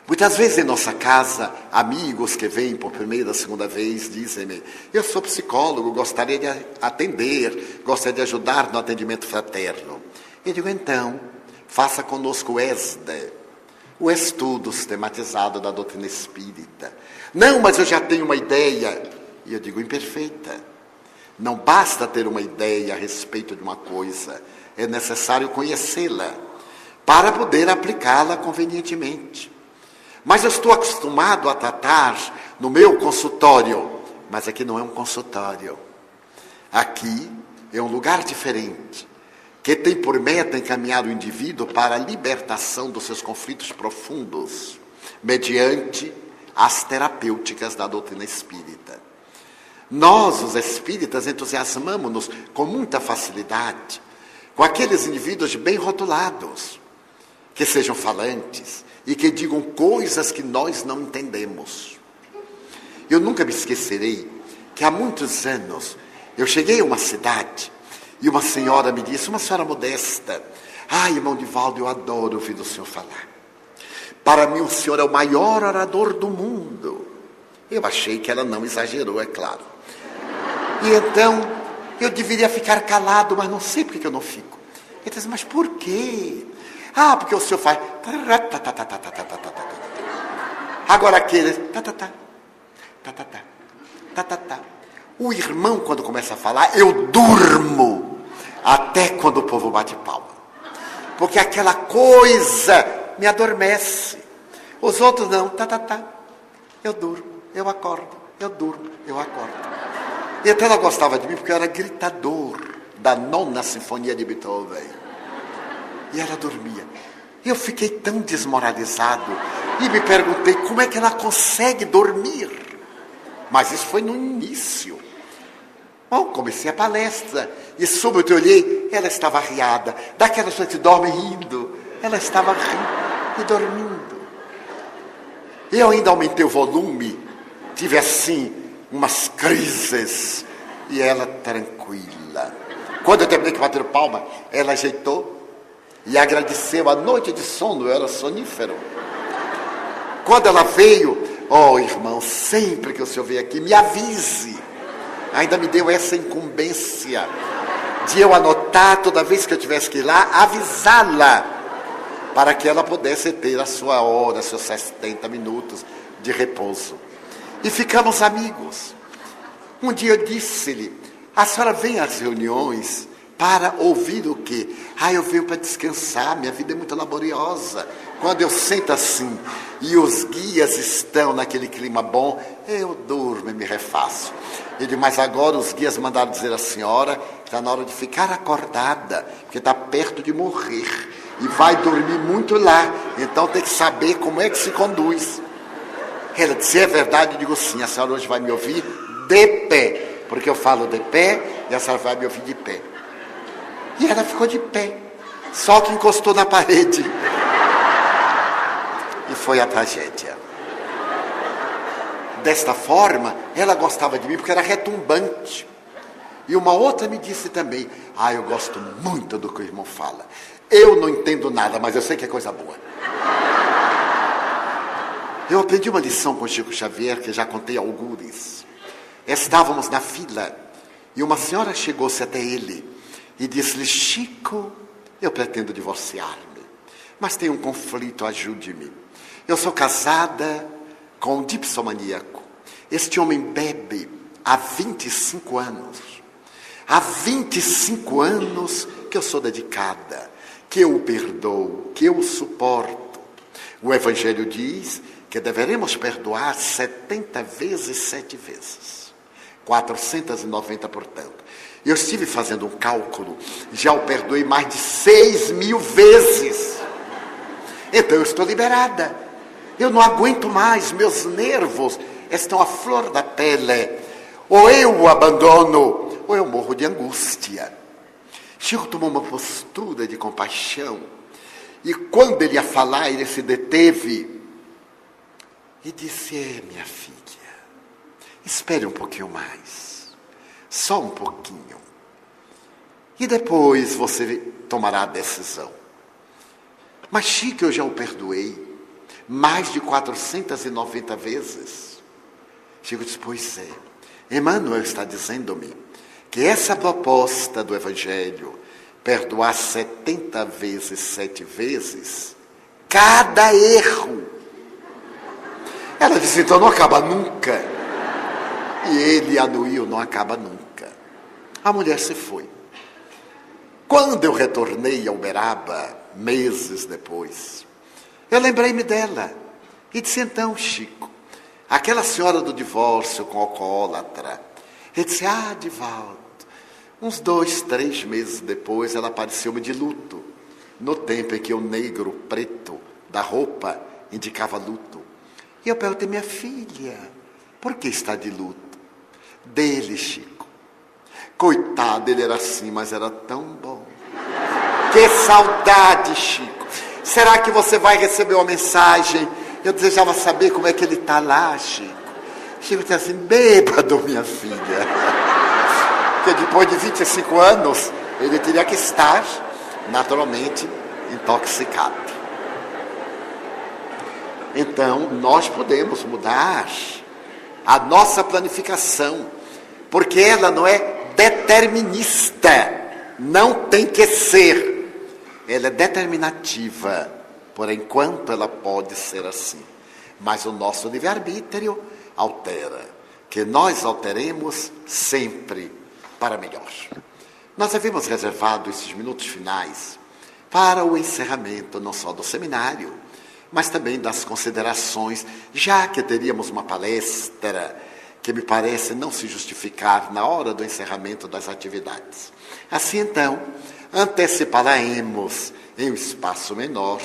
Muitas vezes em nossa casa, amigos que vêm por primeira, segunda vez dizem-me: Eu sou psicólogo, gostaria de atender, gostaria de ajudar no atendimento fraterno. Eu digo: Então, faça conosco o ESDE, o estudo sistematizado da doutrina espírita. Não, mas eu já tenho uma ideia. E eu digo: Imperfeita. Não basta ter uma ideia a respeito de uma coisa, é necessário conhecê-la para poder aplicá-la convenientemente. Mas eu estou acostumado a tratar no meu consultório. Mas aqui não é um consultório. Aqui é um lugar diferente, que tem por meta encaminhar o indivíduo para a libertação dos seus conflitos profundos, mediante as terapêuticas da doutrina espírita. Nós, os espíritas, entusiasmamos-nos com muita facilidade com aqueles indivíduos bem rotulados, que sejam falantes, e que digam coisas que nós não entendemos. Eu nunca me esquecerei que há muitos anos eu cheguei a uma cidade e uma senhora me disse, uma senhora modesta, ai, irmão Divaldo, eu adoro ouvir o senhor falar. Para mim, o senhor é o maior orador do mundo. Eu achei que ela não exagerou, é claro. E então, eu deveria ficar calado, mas não sei por que eu não fico. Ele disse, mas por quê? Ah, porque o senhor faz. Agora aquele. O irmão, quando começa a falar, eu durmo até quando o povo bate palma. Porque aquela coisa me adormece. Os outros não. Tá, tá, tá. Eu durmo, eu acordo, eu durmo, eu acordo. E até ela gostava de mim porque eu era gritador da nona sinfonia de Beethoven. E ela dormia. Eu fiquei tão desmoralizado e me perguntei como é que ela consegue dormir. Mas isso foi no início. Bom, comecei a palestra e súbito eu olhei, ela estava arriada. Daquela pessoa que dorme rindo, ela estava rindo e dormindo. Eu ainda aumentei o volume, tive assim umas crises e ela tranquila. Quando eu terminei que bater palma, ela ajeitou e agradeceu a noite de sono, eu era sonífero. Quando ela veio, oh irmão, sempre que o senhor vier aqui, me avise. Ainda me deu essa incumbência de eu anotar toda vez que eu tivesse que ir lá, avisá-la, para que ela pudesse ter a sua hora, seus 70 minutos de repouso. E ficamos amigos. Um dia eu disse-lhe: a senhora vem às reuniões para ouvir o quê? Ah, eu venho para descansar, minha vida é muito laboriosa. Quando eu sento assim e os guias estão naquele clima bom, eu durmo e me refaço. Ele mas agora os guias mandaram dizer à senhora que está na hora de ficar acordada, porque está perto de morrer e vai dormir muito lá. Então tem que saber como é que se conduz. Ela disse, é verdade? Eu digo, sim, a senhora hoje vai me ouvir de pé, porque eu falo de pé e a senhora vai me ouvir de pé. E ela ficou de pé, só que encostou na parede. E foi a tragédia. Desta forma, ela gostava de mim porque era retumbante. E uma outra me disse também: Ah, eu gosto muito do que o irmão fala. Eu não entendo nada, mas eu sei que é coisa boa. Eu aprendi uma lição com Chico Xavier, que já contei algures. Estávamos na fila e uma senhora chegou-se até ele e disse-lhe: Chico, eu pretendo divorciar-me, mas tenho um conflito, ajude-me. Eu sou casada com um dipsomaníaco. Este homem bebe há 25 anos. Há 25 anos que eu sou dedicada, que eu o perdoo, que eu o suporto. O Evangelho diz que deveremos perdoar 70 vezes, sete vezes. 490, portanto. Eu estive fazendo um cálculo, já o perdoei mais de seis mil vezes. Então eu estou liberada. Eu não aguento mais, meus nervos estão à flor da pele. Ou eu o abandono, ou eu morro de angústia. Chico tomou uma postura de compaixão. E quando ele ia falar, ele se deteve e disse: É, minha filha, espere um pouquinho mais. Só um pouquinho. E depois você tomará a decisão. Mas Chico, eu já o perdoei mais de 490 vezes. Chico disse: Pois é. Emmanuel está dizendo-me que essa proposta do Evangelho, perdoar 70 vezes, sete vezes, cada erro. Ela disse: Então não acaba nunca. E ele anuiu: Não acaba nunca. A mulher se foi. Quando eu retornei a Uberaba, meses depois, eu lembrei-me dela e disse: então, Chico, aquela senhora do divórcio com alcoólatra. Ele disse: ah, Divaldo. Uns dois, três meses depois, ela apareceu-me de luto, no tempo em que o negro preto da roupa indicava luto. E eu perguntei: minha filha, por que está de luto? Dele, Chico. Coitado, ele era assim, mas era tão bom. Que saudade, Chico. Será que você vai receber uma mensagem? Eu desejava saber como é que ele está lá, Chico. Chico disse assim: bêbado, minha filha. Porque depois de 25 anos, ele teria que estar, naturalmente, intoxicado. Então, nós podemos mudar a nossa planificação, porque ela não é determinista, não tem que ser. Ela é determinativa, por enquanto ela pode ser assim. Mas o nosso livre-arbítrio altera, que nós alteremos sempre para melhor. Nós havíamos reservado esses minutos finais para o encerramento não só do seminário, mas também das considerações, já que teríamos uma palestra que me parece não se justificar na hora do encerramento das atividades. Assim então, anteciparemos em um espaço menor,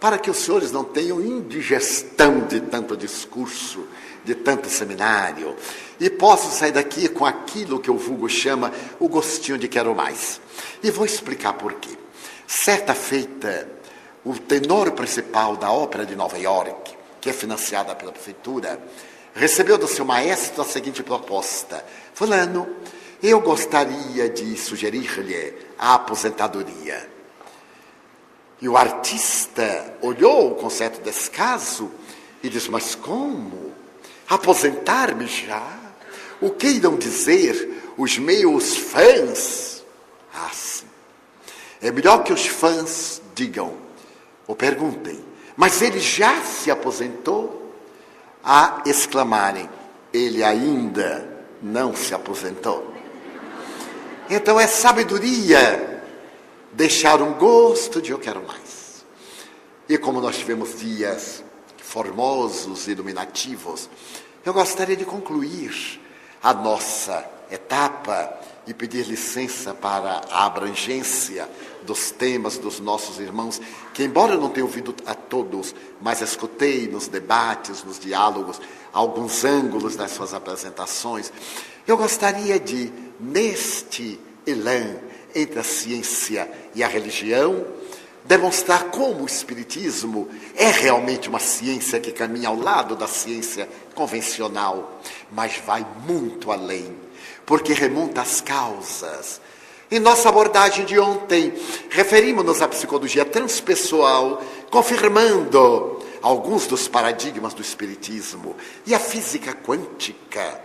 para que os senhores não tenham indigestão de tanto discurso, de tanto seminário. E posso sair daqui com aquilo que o vulgo chama o gostinho de quero mais. E vou explicar por quê. Certa feita, o tenor principal da ópera de Nova York, que é financiada pela prefeitura, recebeu do seu maestro a seguinte proposta: Fulano, eu gostaria de sugerir-lhe a aposentadoria. E o artista olhou com certo descaso e disse: Mas como? Aposentar-me já? O que irão dizer os meus fãs? Ah, sim. É melhor que os fãs digam ou perguntem, mas ele já se aposentou? A exclamarem, ele ainda não se aposentou. Então é sabedoria deixar um gosto de eu quero mais. E como nós tivemos dias formosos, iluminativos, eu gostaria de concluir a nossa etapa e pedir licença para a abrangência dos temas dos nossos irmãos, que, embora eu não tenha ouvido a todos, mas escutei nos debates, nos diálogos, alguns ângulos das suas apresentações, eu gostaria de, neste elan entre a ciência e a religião, demonstrar como o Espiritismo é realmente uma ciência que caminha ao lado da ciência convencional, mas vai muito além, porque remonta às causas. Em nossa abordagem de ontem, referimos-nos à psicologia transpessoal, confirmando alguns dos paradigmas do Espiritismo e a física quântica,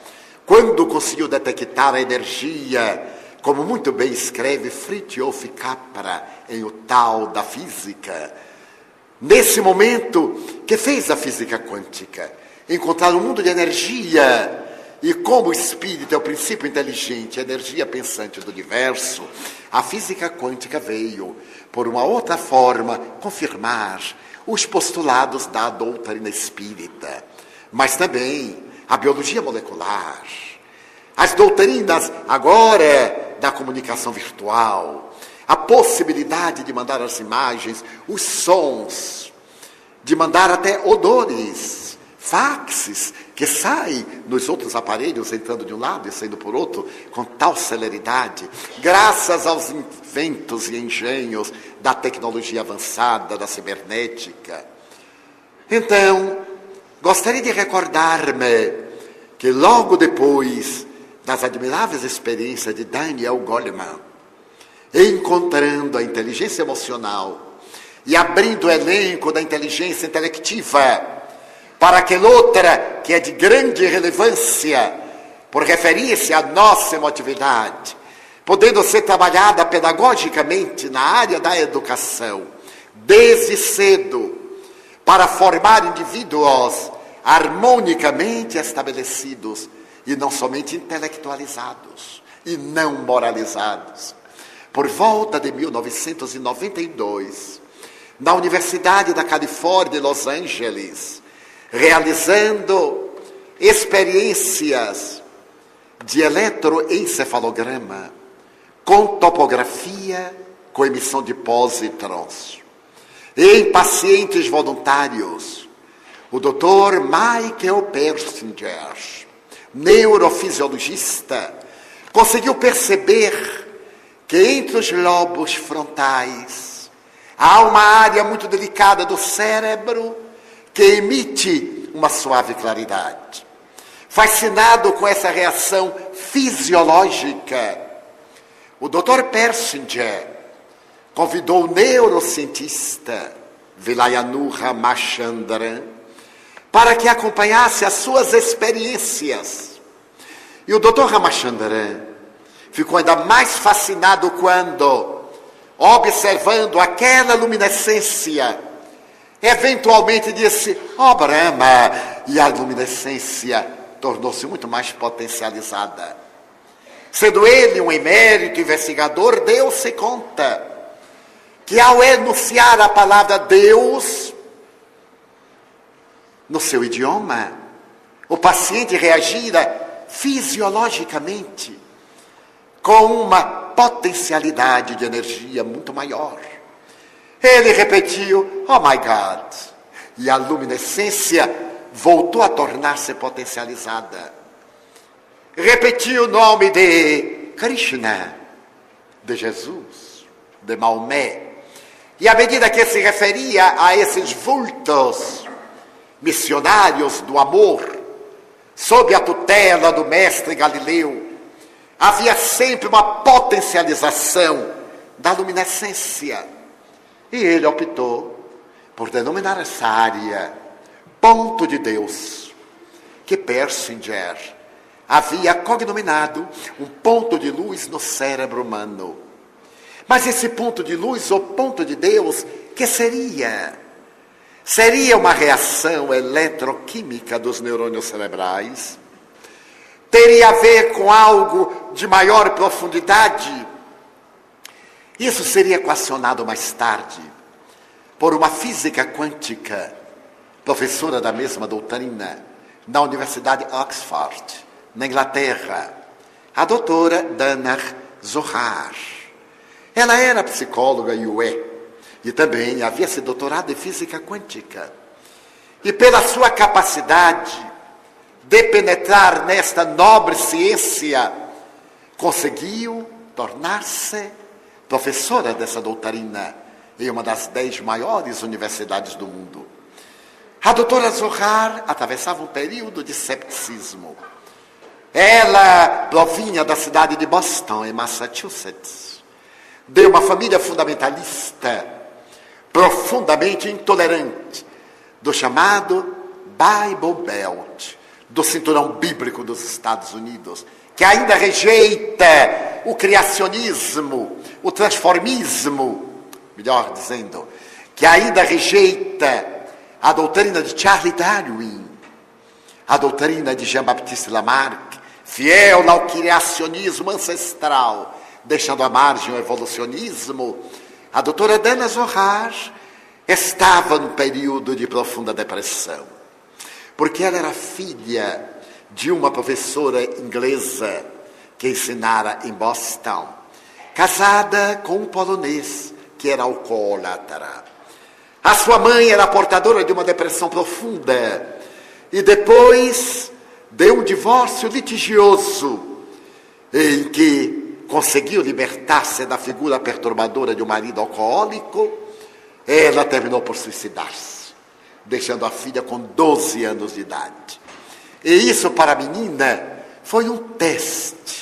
quando conseguiu detectar a energia como muito bem escreve Fritjof Capra em O Tal da Física, nesse momento que fez a física quântica, encontrar um mundo de energia e como o espírito é o princípio inteligente, a energia pensante do universo, a física quântica veio, por uma outra forma, confirmar os postulados da doutrina espírita, mas também a biologia molecular, as doutrinas agora da comunicação virtual, a possibilidade de mandar as imagens, os sons, de mandar até odores, faxes que saem nos outros aparelhos, entrando de um lado e saindo por outro, com tal celeridade, graças aos inventos e engenhos da tecnologia avançada, da cibernética. Então, gostaria de recordar-me que logo depois das admiráveis experiências de Daniel Goleman, encontrando a inteligência emocional e abrindo o elenco da inteligência intelectiva para aquela outra que é de grande relevância, por referir-se à nossa emotividade, podendo ser trabalhada pedagogicamente na área da educação, desde cedo, para formar indivíduos harmonicamente estabelecidos e não somente intelectualizados e não moralizados. Por volta de 1992, na Universidade da Califórnia, em Los Angeles, realizando experiências de eletroencefalograma com topografia, com emissão de pósitrons, em pacientes voluntários, o Dr. Michael Persinger neurofisiologista, conseguiu perceber que entre os lobos frontais há uma área muito delicada do cérebro que emite uma suave claridade. Fascinado com essa reação fisiológica, o Dr. Persinger convidou o neurocientista Vilayanu Ramachandran para que acompanhasse as suas experiências. E o doutor Ramachandran ficou ainda mais fascinado quando, observando aquela luminescência, eventualmente disse: Ó oh, Brahma! E a luminescência tornou-se muito mais potencializada. Sendo ele um emérito investigador, deu-se conta que ao enunciar a palavra Deus, no seu idioma. O paciente reagira fisiologicamente com uma potencialidade de energia muito maior. Ele repetiu: Oh my God! E a luminescência voltou a tornar-se potencializada. Repetiu o nome de Krishna, de Jesus, de Maomé. E à medida que se referia a esses vultos missionários do amor, sob a tutela do mestre Galileu, havia sempre uma potencialização da luminescência. E ele optou por denominar essa área ponto de Deus, que Persinger havia cognominado um ponto de luz no cérebro humano. Mas esse ponto de luz, ou ponto de Deus, que seria? Seria uma reação eletroquímica dos neurônios cerebrais? Teria a ver com algo de maior profundidade? Isso seria equacionado mais tarde por uma física quântica, professora da mesma doutrina, na Universidade de Oxford, na Inglaterra, a doutora Dana Zohar. Ela era psicóloga e o é e também havia se doutorado em física quântica. E pela sua capacidade de penetrar nesta nobre ciência, conseguiu tornar-se professora dessa doutrina em uma das dez maiores universidades do mundo. A doutora Zohar atravessava um período de cepticismo. Ela provinha da cidade de Boston, em Massachusetts, de uma família fundamentalista profundamente intolerante do chamado Bible Belt, do cinturão bíblico dos Estados Unidos, que ainda rejeita o criacionismo, o transformismo, melhor dizendo, que ainda rejeita a doutrina de Charles Darwin, a doutrina de Jean-Baptiste Lamarck, fiel ao criacionismo ancestral, deixando à margem o evolucionismo a doutora Dana Zohar estava num período de profunda depressão, porque ela era filha de uma professora inglesa que ensinara em Boston, casada com um polonês que era alcoólatra. A sua mãe era portadora de uma depressão profunda e depois de um divórcio litigioso em que conseguiu libertar-se da figura perturbadora de um marido alcoólico, ela terminou por suicidar-se, deixando a filha com 12 anos de idade. E isso para a menina foi um teste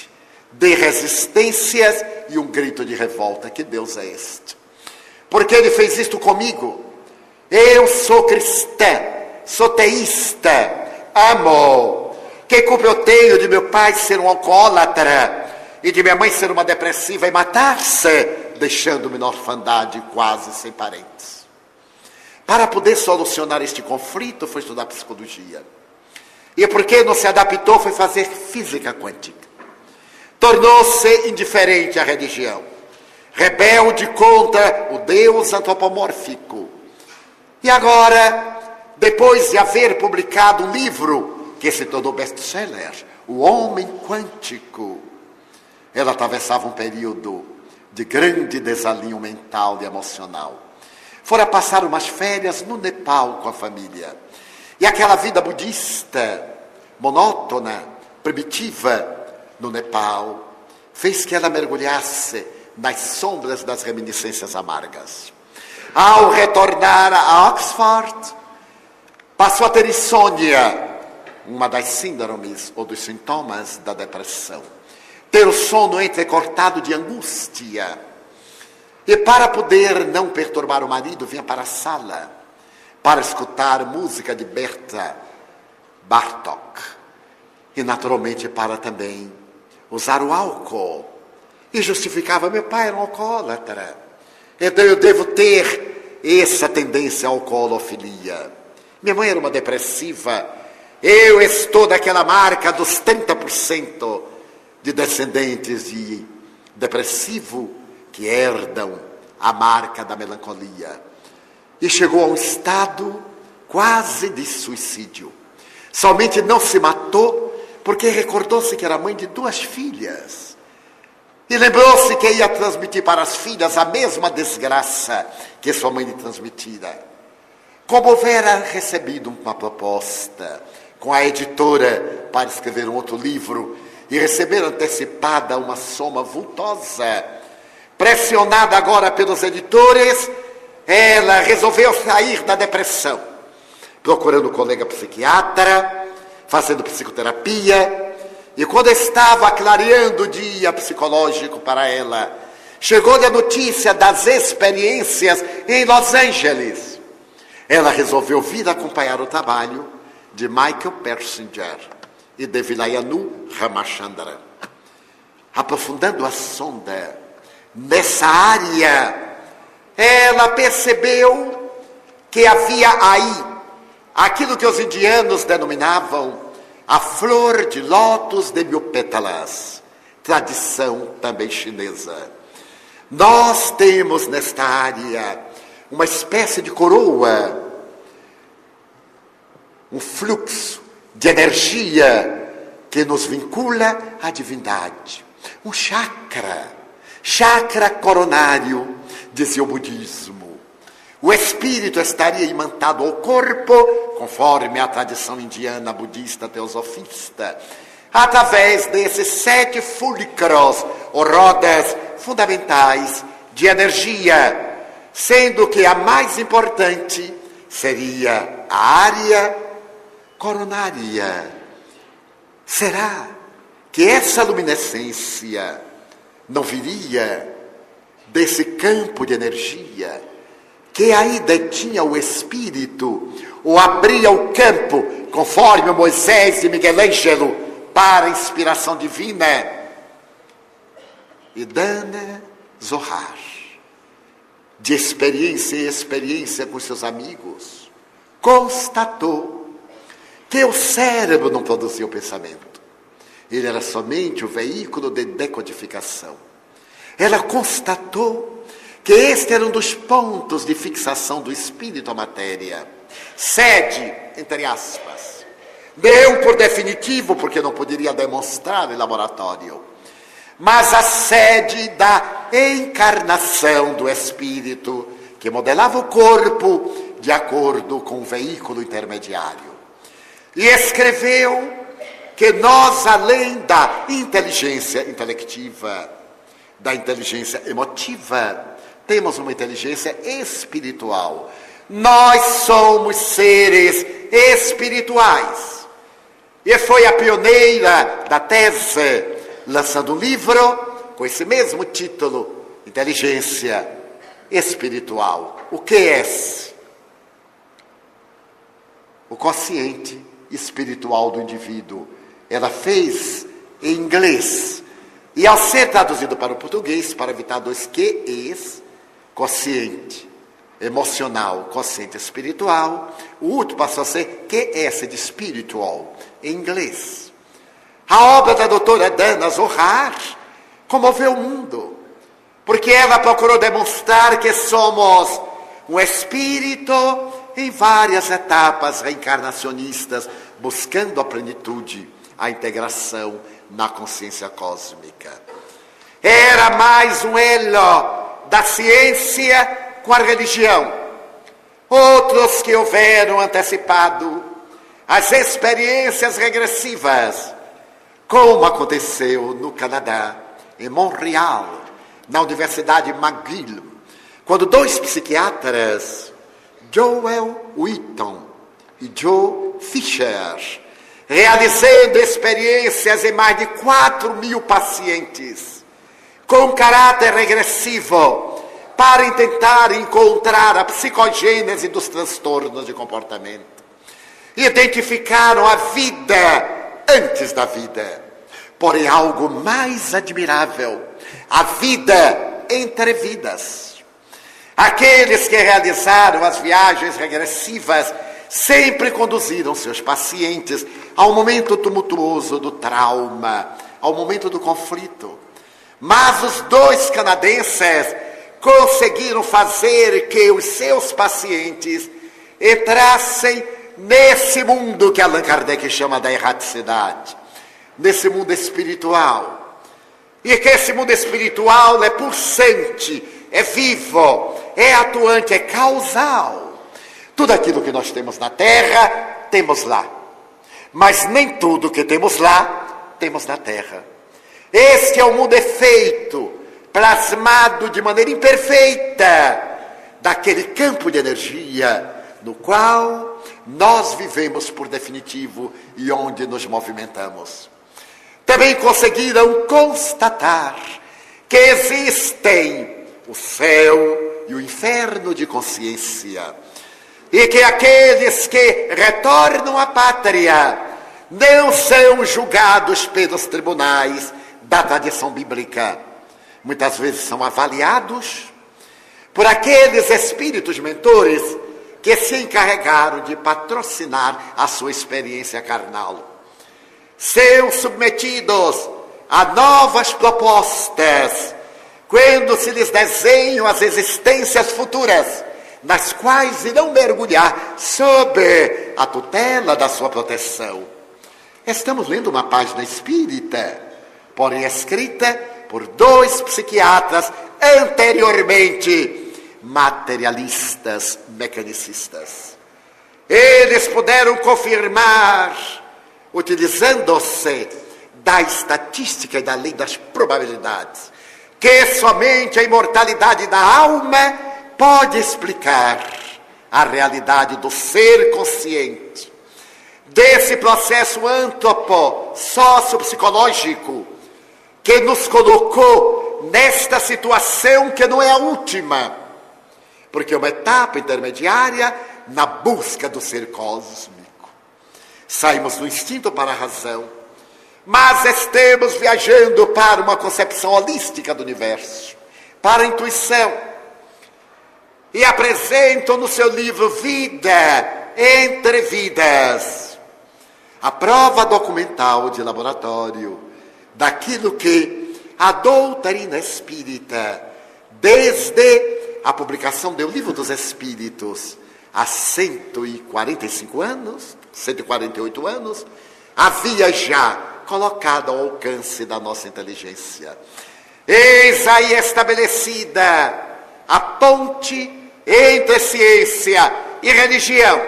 de resistências e um grito de revolta. Que Deus é este? Porque ele fez isto comigo. Eu sou cristã, sou teísta, amo. Que culpa eu tenho de meu pai ser um alcoólatra? e de minha mãe ser uma depressiva e matar-se, deixando-me na orfandade quase sem parentes. Para poder solucionar este conflito, foi estudar psicologia. E porque não se adaptou, foi fazer física quântica. Tornou-se indiferente à religião, rebelde contra o Deus antropomórfico. E agora, depois de haver publicado um livro que se tornou best-seller, O Homem Quântico, ela atravessava um período de grande desalinho mental e emocional. Fora passar umas férias no Nepal com a família. E aquela vida budista, monótona, primitiva, no Nepal, fez que ela mergulhasse nas sombras das reminiscências amargas. Ao retornar a Oxford, passou a ter insônia, uma das síndromes ou dos sintomas da depressão ter o sono entrecortado de angústia. E para poder não perturbar o marido, vinha para a sala para escutar música de Berta Bartok. E naturalmente para também usar o álcool. E justificava, meu pai era um alcoólatra. Então eu devo ter essa tendência à alcoolofilia. Minha mãe era uma depressiva. Eu estou daquela marca dos 30% de descendentes de depressivo que herdam a marca da melancolia. E chegou a um estado quase de suicídio. Somente não se matou porque recordou-se que era mãe de duas filhas. E lembrou-se que ia transmitir para as filhas a mesma desgraça que sua mãe lhe transmitira. como houvera recebido uma proposta com a editora para escrever um outro livro e receber antecipada uma soma vultosa, pressionada agora pelos editores, ela resolveu sair da depressão, procurando um colega psiquiatra, fazendo psicoterapia, e quando estava clareando o dia psicológico para ela, chegou-lhe a notícia das experiências em Los Angeles. Ela resolveu vir acompanhar o trabalho de Michael Persinger e de Vilayanu Ramachandra. Aprofundando a sonda nessa área, ela percebeu que havia aí aquilo que os indianos denominavam a flor de lótus de mil pétalas, tradição também chinesa. Nós temos nesta área uma espécie de coroa, um fluxo de energia que nos vincula à divindade. Um chakra, chakra coronário, dizia o budismo. O espírito estaria imantado ao corpo, conforme a tradição indiana, budista, teosofista, através desses sete fulcros, ou rodas fundamentais de energia, sendo que a mais importante seria a área coronária. Será que essa luminescência não viria desse campo de energia? Que aí detinha o espírito, ou abria o campo, conforme Moisés e Miguel Ângelo, para a inspiração divina. E Dana Zohar, de experiência em experiência com seus amigos, constatou que o cérebro não produzia o pensamento. Ele era somente o veículo de decodificação. Ela constatou que este era um dos pontos de fixação do espírito à matéria. Sede, entre aspas. Deu por definitivo, porque não poderia demonstrar em laboratório. Mas a sede da encarnação do espírito, que modelava o corpo de acordo com o veículo intermediário. E escreveu que nós, além da inteligência intelectiva, da inteligência emotiva, temos uma inteligência espiritual. Nós somos seres espirituais. E foi a pioneira da tese, lançando um livro com esse mesmo título: Inteligência Espiritual. O que é esse? O consciente espiritual do indivíduo. Ela fez em inglês. E ao ser traduzido para o português, para evitar dois QEs, consciente emocional, consciente espiritual. O último passou a ser QS de spiritual, em inglês. A obra da doutora Dana Zohar comoveu o mundo, porque ela procurou demonstrar que somos um espírito em várias etapas reencarnacionistas, buscando a plenitude, a integração na consciência cósmica. Era mais um elo da ciência com a religião. Outros que houveram antecipado as experiências regressivas, como aconteceu no Canadá, em Montreal, na Universidade McGill, quando dois psiquiatras, Joel Wheaton e Joe Fisher, realizando experiências em mais de 4 mil pacientes, com caráter regressivo para tentar encontrar a psicogênese dos transtornos de comportamento. Identificaram a vida antes da vida. Porém, algo mais admirável, a vida entre vidas. Aqueles que realizaram as viagens regressivas sempre conduziram seus pacientes ao momento tumultuoso do trauma, ao momento do conflito mas os dois canadenses conseguiram fazer que os seus pacientes entrassem nesse mundo que Allan Kardec chama da erraticidade, nesse mundo espiritual. E que esse mundo espiritual é pulsante, é vivo, é atuante, é causal. Tudo aquilo que nós temos na terra, temos lá. Mas nem tudo que temos lá, temos na terra. Este é o mundo efeito, plasmado de maneira imperfeita, daquele campo de energia no qual nós vivemos por definitivo e onde nos movimentamos. Também conseguiram constatar que existem o céu e o inferno de consciência e que aqueles que retornam à pátria não são julgados pelos tribunais da tradição bíblica. Muitas vezes são avaliados por aqueles espíritos mentores que se encarregaram de patrocinar a sua experiência carnal. São submetidos a novas propostas quando se lhes desenham as existências futuras nas quais irão mergulhar sob a tutela da sua proteção. Estamos lendo uma página espírita, porém escrita por dois psiquiatras anteriormente materialistas, mecanicistas. Eles puderam confirmar, utilizando-se da estatística e da lei das probabilidades, que somente a imortalidade da alma pode explicar a realidade do ser consciente, desse processo antropo sociopsicológico que nos colocou nesta situação que não é a última, porque é uma etapa intermediária na busca do ser cósmico. Saímos do instinto para a razão, mas estamos viajando para uma concepção holística do universo, para a intuição. E apresentam no seu livro Vida entre Vidas a prova documental de laboratório daquilo que a doutrina espírita, desde a publicação do Livro dos Espíritos, há 145 anos, 148 anos, havia já colocado ao alcance da nossa inteligência. Eis aí estabelecida a ponte entre ciência e religião.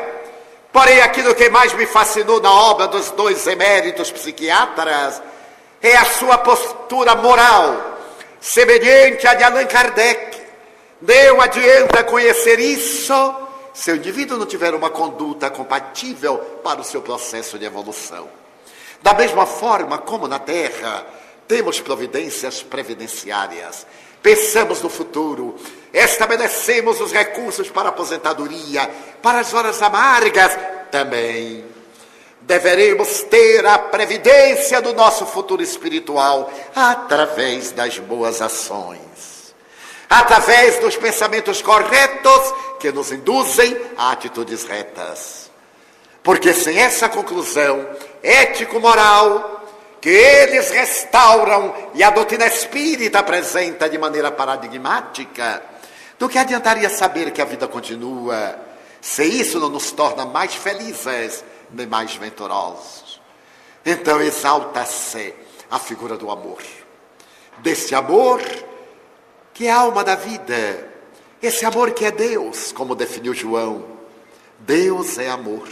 Porém, aquilo que mais me fascinou na obra dos dois eméritos psiquiatras é a sua postura moral, semelhante à de Allan Kardec. Não adianta conhecer isso se o indivíduo não tiver uma conduta compatível para o seu processo de evolução. Da mesma forma como na Terra temos providências previdenciárias, pensamos no futuro, estabelecemos os recursos para a aposentadoria, para as horas amargas também. Deveremos ter a previdência do nosso futuro espiritual através das boas ações, através dos pensamentos corretos que nos induzem a atitudes retas. Porque sem essa conclusão ético-moral, que eles restauram e a doutrina espírita apresenta de maneira paradigmática, do que adiantaria saber que a vida continua, se isso não nos torna mais felizes nem mais venturosos? Então exalta-se a figura do amor. Desse amor que é a alma da vida, esse amor que é Deus, como definiu João. Deus é amor.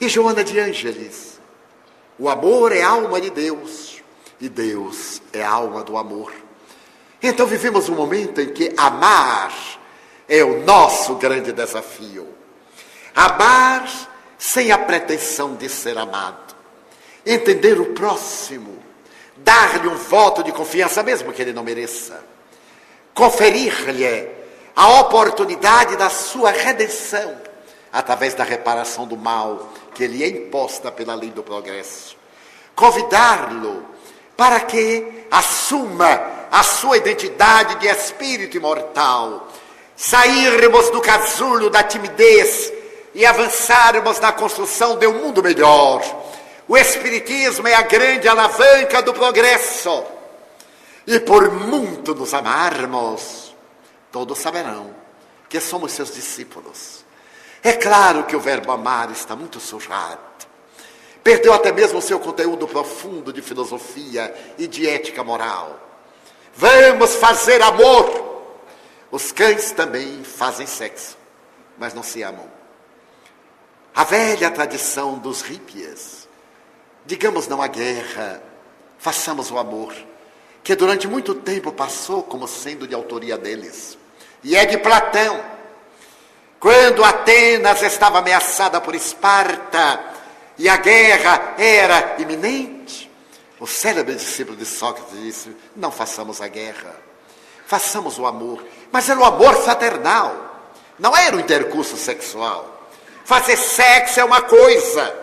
E Joana de Ângeles, o amor é alma de Deus e Deus é alma do amor. Então vivemos um momento em que amar é o nosso grande desafio. Amar sem a pretensão de ser amado. Entender o próximo. Dar-lhe um voto de confiança, mesmo que ele não mereça. Conferir-lhe a oportunidade da sua redenção através da reparação do mal que lhe é imposta pela lei do progresso. Convidá-lo para que assuma a sua identidade de espírito imortal, sairmos do casulo da timidez e avançarmos na construção de um mundo melhor. O Espiritismo é a grande alavanca do progresso. E por muito nos amarmos, todos saberão que somos seus discípulos. É claro que o verbo amar está muito sujado. Perdeu até mesmo o seu conteúdo profundo de filosofia e de ética moral. Vamos fazer amor. Os cães também fazem sexo, mas não se amam. A velha tradição dos hippies. Digamos não à guerra, façamos o amor, que durante muito tempo passou como sendo de autoria deles. E é de Platão. Quando Atenas estava ameaçada por Esparta e a guerra era iminente, o célebre discípulo de Sócrates disse: Não façamos a guerra, façamos o amor. Mas era o amor fraternal, não era o intercurso sexual. Fazer sexo é uma coisa,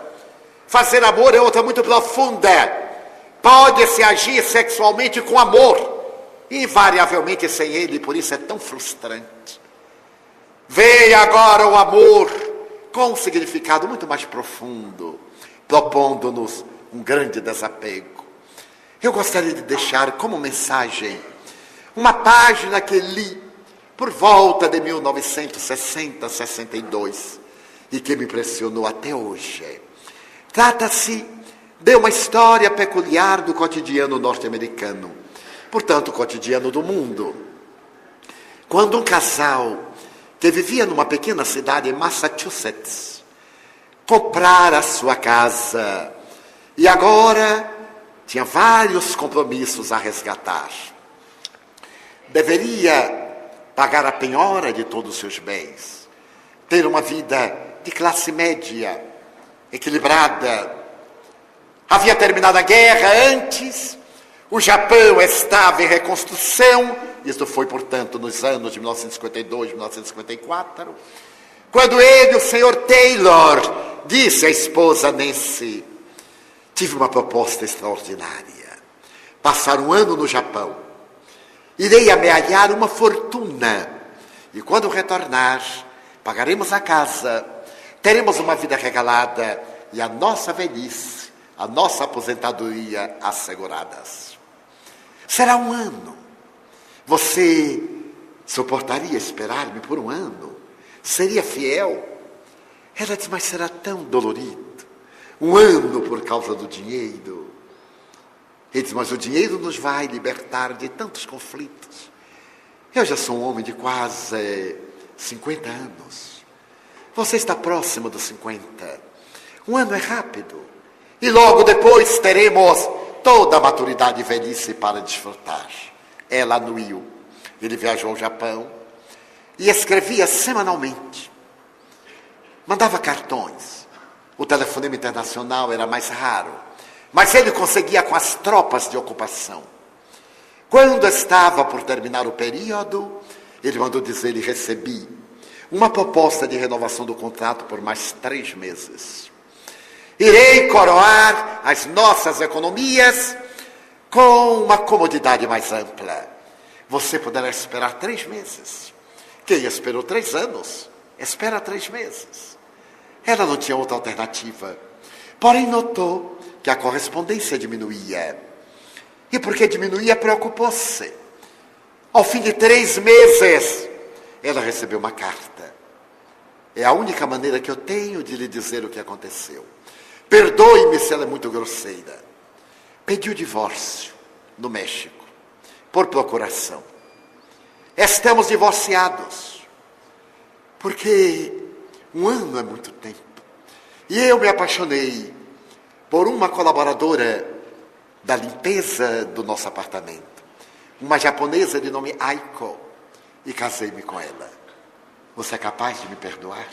fazer amor é outra muito profunda. Pode-se agir sexualmente com amor, invariavelmente sem ele, por isso é tão frustrante. Veio agora o amor com um significado muito mais profundo, propondo-nos um grande desapego. Eu gostaria de deixar como mensagem uma página que li por volta de 1960, 62 e que me impressionou até hoje. Trata-se de uma história peculiar do cotidiano norte-americano, portanto, o cotidiano do mundo. Quando um casal que vivia numa pequena cidade em Massachusetts comprara sua casa e agora tinha vários compromissos a resgatar. Deveria pagar a penhora de todos os seus bens, ter uma vida de classe média, equilibrada. Havia terminado a guerra antes, o Japão estava em reconstrução, isso foi, portanto, nos anos de 1952, 1954, quando ele, o senhor Taylor, disse à esposa Nancy: Tive uma proposta extraordinária. Passar um ano no Japão. Irei amealhar uma fortuna. E quando retornar, pagaremos a casa teremos uma vida regalada e a nossa velhice, a nossa aposentadoria asseguradas. Será um ano. Você suportaria esperar-me por um ano? Seria fiel? Ela diz, mas será tão dolorido. Um ano por causa do dinheiro. Ele diz, mas o dinheiro nos vai libertar de tantos conflitos. Eu já sou um homem de quase 50 anos. Você está próximo dos 50. Um ano é rápido. E logo depois teremos toda a maturidade e velhice para desfrutar. Ela no. Ele viajou ao Japão e escrevia semanalmente. Mandava cartões. O telefonema internacional era mais raro. Mas ele conseguia com as tropas de ocupação. Quando estava por terminar o período, ele mandou dizer: e recebi uma proposta de renovação do contrato por mais três meses. Irei coroar as nossas economias com uma comodidade mais ampla. Você poderá esperar três meses. Quem esperou três anos, espera três meses. Ela não tinha outra alternativa. Porém, notou que a correspondência diminuía. E porque diminuía, preocupou-se. Ao fim de três meses, ela recebeu uma carta. É a única maneira que eu tenho de lhe dizer o que aconteceu. Perdoe-me se ela é muito grosseira. Pediu divórcio no México, por procuração. Estamos divorciados, porque um ano é muito tempo. E eu me apaixonei por uma colaboradora da limpeza do nosso apartamento, uma japonesa de nome Aiko e casei-me com ela. Você é capaz de me perdoar?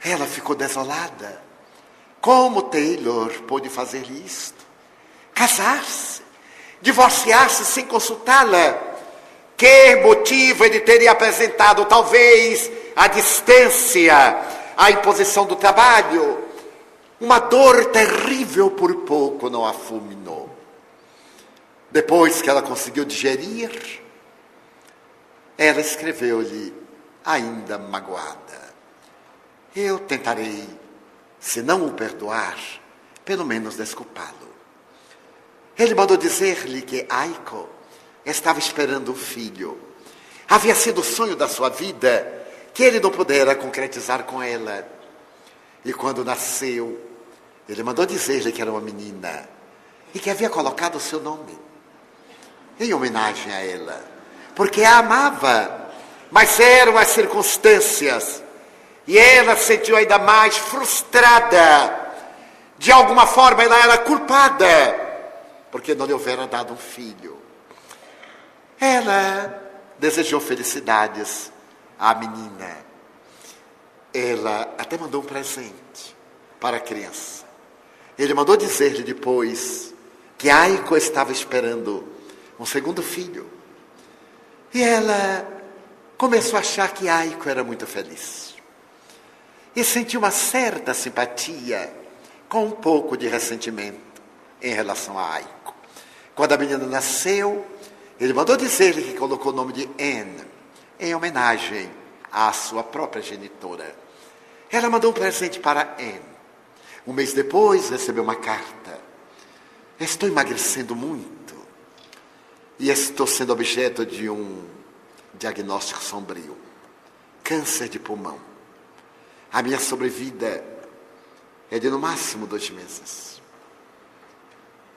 Ela ficou desolada. Como Taylor pôde fazer isto? Casar-se, divorciar-se sem consultá-la. Que motivo ele teria apresentado? Talvez a distância, a imposição do trabalho. Uma dor terrível por pouco não a fulminou. Depois que ela conseguiu digerir, ela escreveu-lhe, ainda magoada: Eu tentarei, se não o perdoar, pelo menos desculpá-lo. Ele mandou dizer-lhe que Aiko estava esperando um filho. Havia sido o sonho da sua vida que ele não pudera concretizar com ela. E quando nasceu, ele mandou dizer-lhe que era uma menina e que havia colocado o seu nome em homenagem a ela porque a amava. Mas eram as circunstâncias. E ela se sentiu ainda mais frustrada. De alguma forma ela era culpada, porque não lhe houvera dado um filho. Ela desejou felicidades à menina. Ela até mandou um presente para a criança. Ele mandou dizer-lhe depois que Aiko estava esperando um segundo filho. E ela começou a achar que Aiko era muito feliz. E sentiu uma certa simpatia com um pouco de ressentimento em relação a Aiko. Quando a menina nasceu, ele mandou dizer-lhe que colocou o nome de Anne em homenagem à sua própria genitora. Ela mandou um presente para Anne. Um mês depois, recebeu uma carta. Estou emagrecendo muito e estou sendo objeto de um diagnóstico sombrio câncer de pulmão. A minha sobrevida é de no máximo dois meses.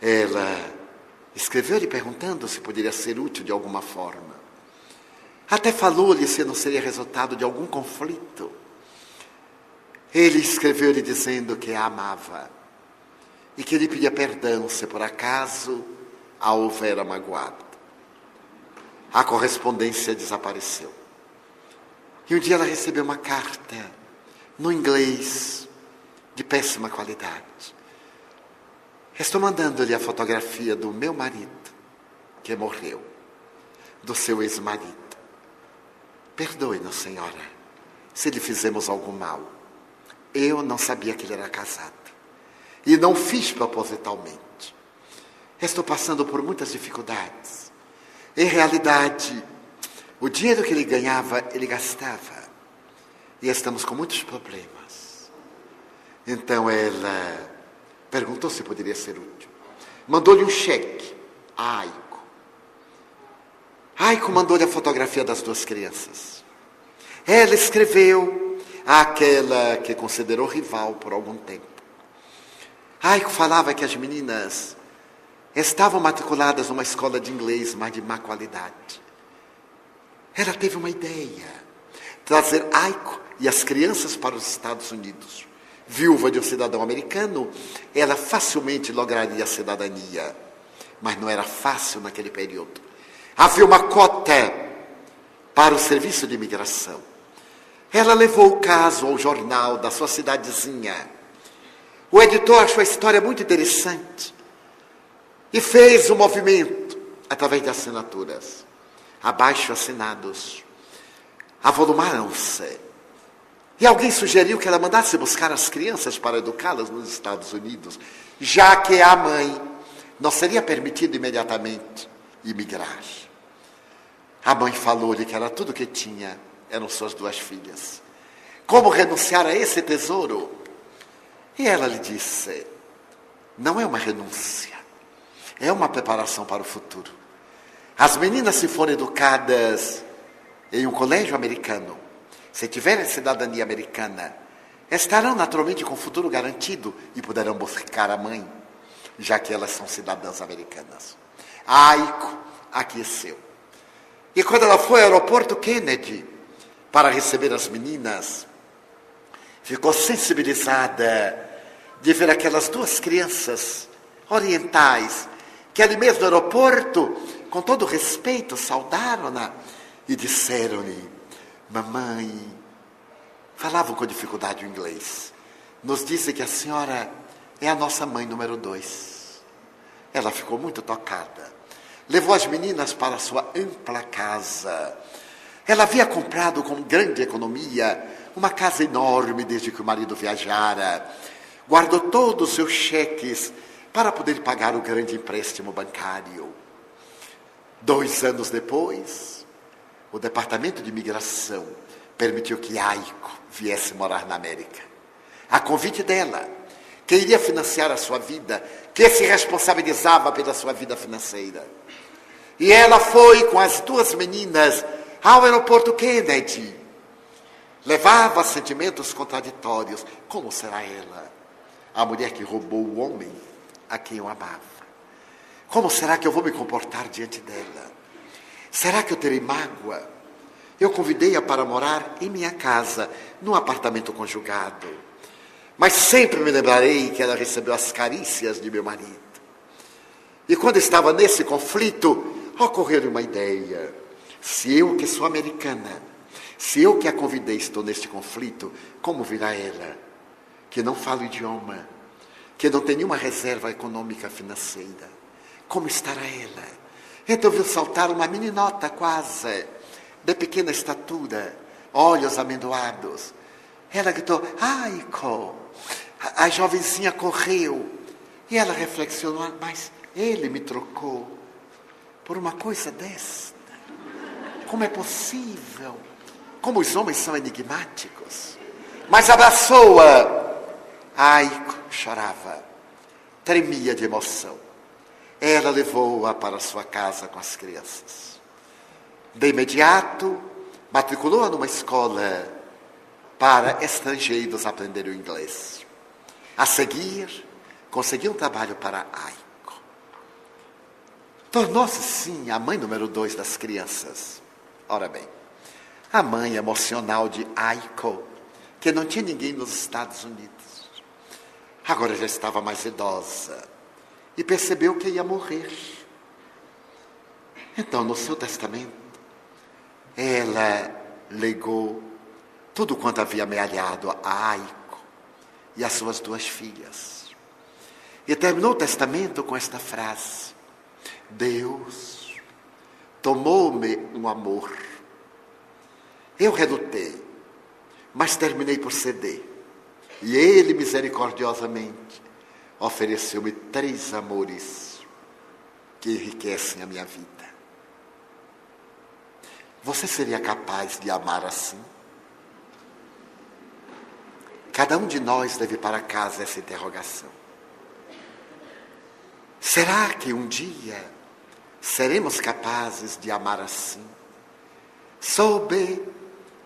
Ela escreveu-lhe perguntando se poderia ser útil de alguma forma. Até falou-lhe se não seria resultado de algum conflito. Ele escreveu-lhe dizendo que a amava e que lhe pedia perdão se por acaso a houvera magoado. A correspondência desapareceu. E um dia ela recebeu uma carta no inglês de péssima qualidade. Estou mandando-lhe a fotografia do meu marido, que morreu, do seu ex-marido. Perdoe-nos, senhora, se lhe fizemos algum mal. Eu não sabia que ele era casado. E não fiz propositalmente. Estou passando por muitas dificuldades. Em realidade, o dinheiro que ele ganhava, ele gastava. E estamos com muitos problemas. Então ela Perguntou se poderia ser útil. Mandou-lhe um cheque a Aiko. Aiko mandou-lhe a fotografia das duas crianças. Ela escreveu àquela que considerou rival por algum tempo. Aiko falava que as meninas estavam matriculadas numa escola de inglês, mas de má qualidade. Ela teve uma ideia: trazer Aiko e as crianças para os Estados Unidos viúva de um cidadão americano, ela facilmente lograria a cidadania. Mas não era fácil naquele período. Havia uma cota para o serviço de imigração. Ela levou o caso ao jornal da sua cidadezinha. O editor achou a história muito interessante e fez um movimento através de assinaturas. Abaixo assinados. Avolumaram-se e alguém sugeriu que ela mandasse buscar as crianças para educá-las nos Estados Unidos, já que a mãe não seria permitido imediatamente imigrar. A mãe falou-lhe que era tudo que tinha, eram suas duas filhas. Como renunciar a esse tesouro? E ela lhe disse: não é uma renúncia, é uma preparação para o futuro. As meninas, se forem educadas em um colégio americano, se tiverem cidadania americana, estarão naturalmente com o futuro garantido e poderão buscar a mãe, já que elas são cidadãs americanas. A Aiko aqueceu. E quando ela foi ao aeroporto Kennedy para receber as meninas, ficou sensibilizada de ver aquelas duas crianças orientais que ali mesmo no aeroporto, com todo respeito, saudaram-na e disseram-lhe: Mamãe, falavam com dificuldade o inglês. Nos disse que a senhora é a nossa mãe número dois. Ela ficou muito tocada. Levou as meninas para a sua ampla casa. Ela havia comprado com grande economia uma casa enorme desde que o marido viajara. Guardou todos os seus cheques para poder pagar o grande empréstimo bancário. Dois anos depois, o Departamento de Imigração permitiu que Aiko viesse morar na América. A convite dela, que iria financiar a sua vida, que se responsabilizava pela sua vida financeira. E ela foi com as duas meninas ao aeroporto Kennedy. Levava sentimentos contraditórios. Como será ela? A mulher que roubou o homem a quem eu amava. Como será que eu vou me comportar diante dela? Será que eu terei mágoa? Eu convidei-a para morar em minha casa, num apartamento conjugado. Mas sempre me lembrarei que ela recebeu as carícias de meu marido. E quando estava nesse conflito, ocorreu uma ideia. Se eu, que sou americana, se eu que a convidei estou neste conflito, como virá ela? Que não fala o idioma, que não tem nenhuma reserva econômica financeira. Como estará ela? Viu saltar uma meninota quase de pequena estatura, olhos amendoados. Ela gritou, Aiko! A, a jovenzinha correu. E ela reflexionou, mas ele me trocou por uma coisa desta. Como é possível? Como os homens são enigmáticos. Mas abraçou-a. Aiko chorava, tremia de emoção. Ela levou-a para sua casa com as crianças. De imediato, matriculou-a numa escola para estrangeiros aprender o inglês. A seguir, conseguiu um trabalho para Aiko. Tornou-se, sim, a mãe número dois das crianças. Ora bem, a mãe emocional de Aiko, que não tinha ninguém nos Estados Unidos. Agora já estava mais idosa e percebeu que ia morrer. Então, no seu testamento, ela legou tudo quanto havia amealhado a Aico e as suas duas filhas. E terminou o testamento com esta frase: Deus tomou-me um amor. Eu relutei, mas terminei por ceder. E Ele, misericordiosamente, ofereceu-me três amores que enriquecem a minha vida. Você seria capaz de amar assim? Cada um de nós deve para casa essa interrogação. Será que um dia seremos capazes de amar assim? Sob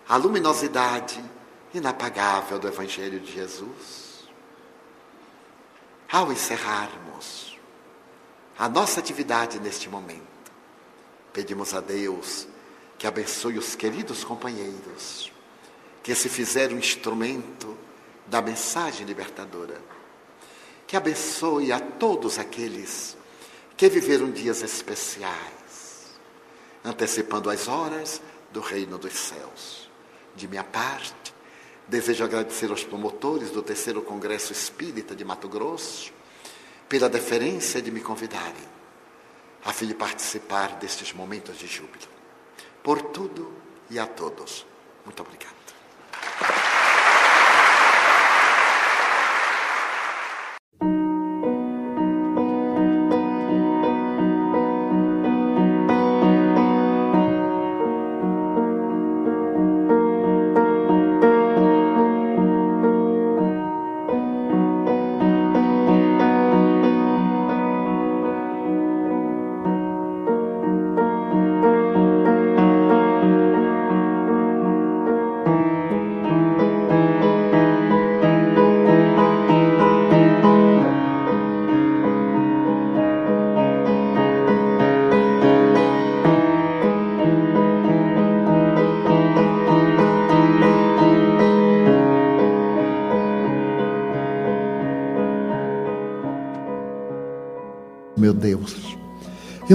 a luminosidade inapagável do Evangelho de Jesus? Ao encerrarmos a nossa atividade neste momento, pedimos a Deus que abençoe os queridos companheiros que se fizeram instrumento da mensagem libertadora. Que abençoe a todos aqueles que viveram dias especiais, antecipando as horas do reino dos céus. De minha parte, desejo agradecer aos promotores do terceiro Congresso Espírita de Mato Grosso pela deferência de me convidarem a fim de participar destes momentos de júbilo por tudo e a todos. Muito obrigado.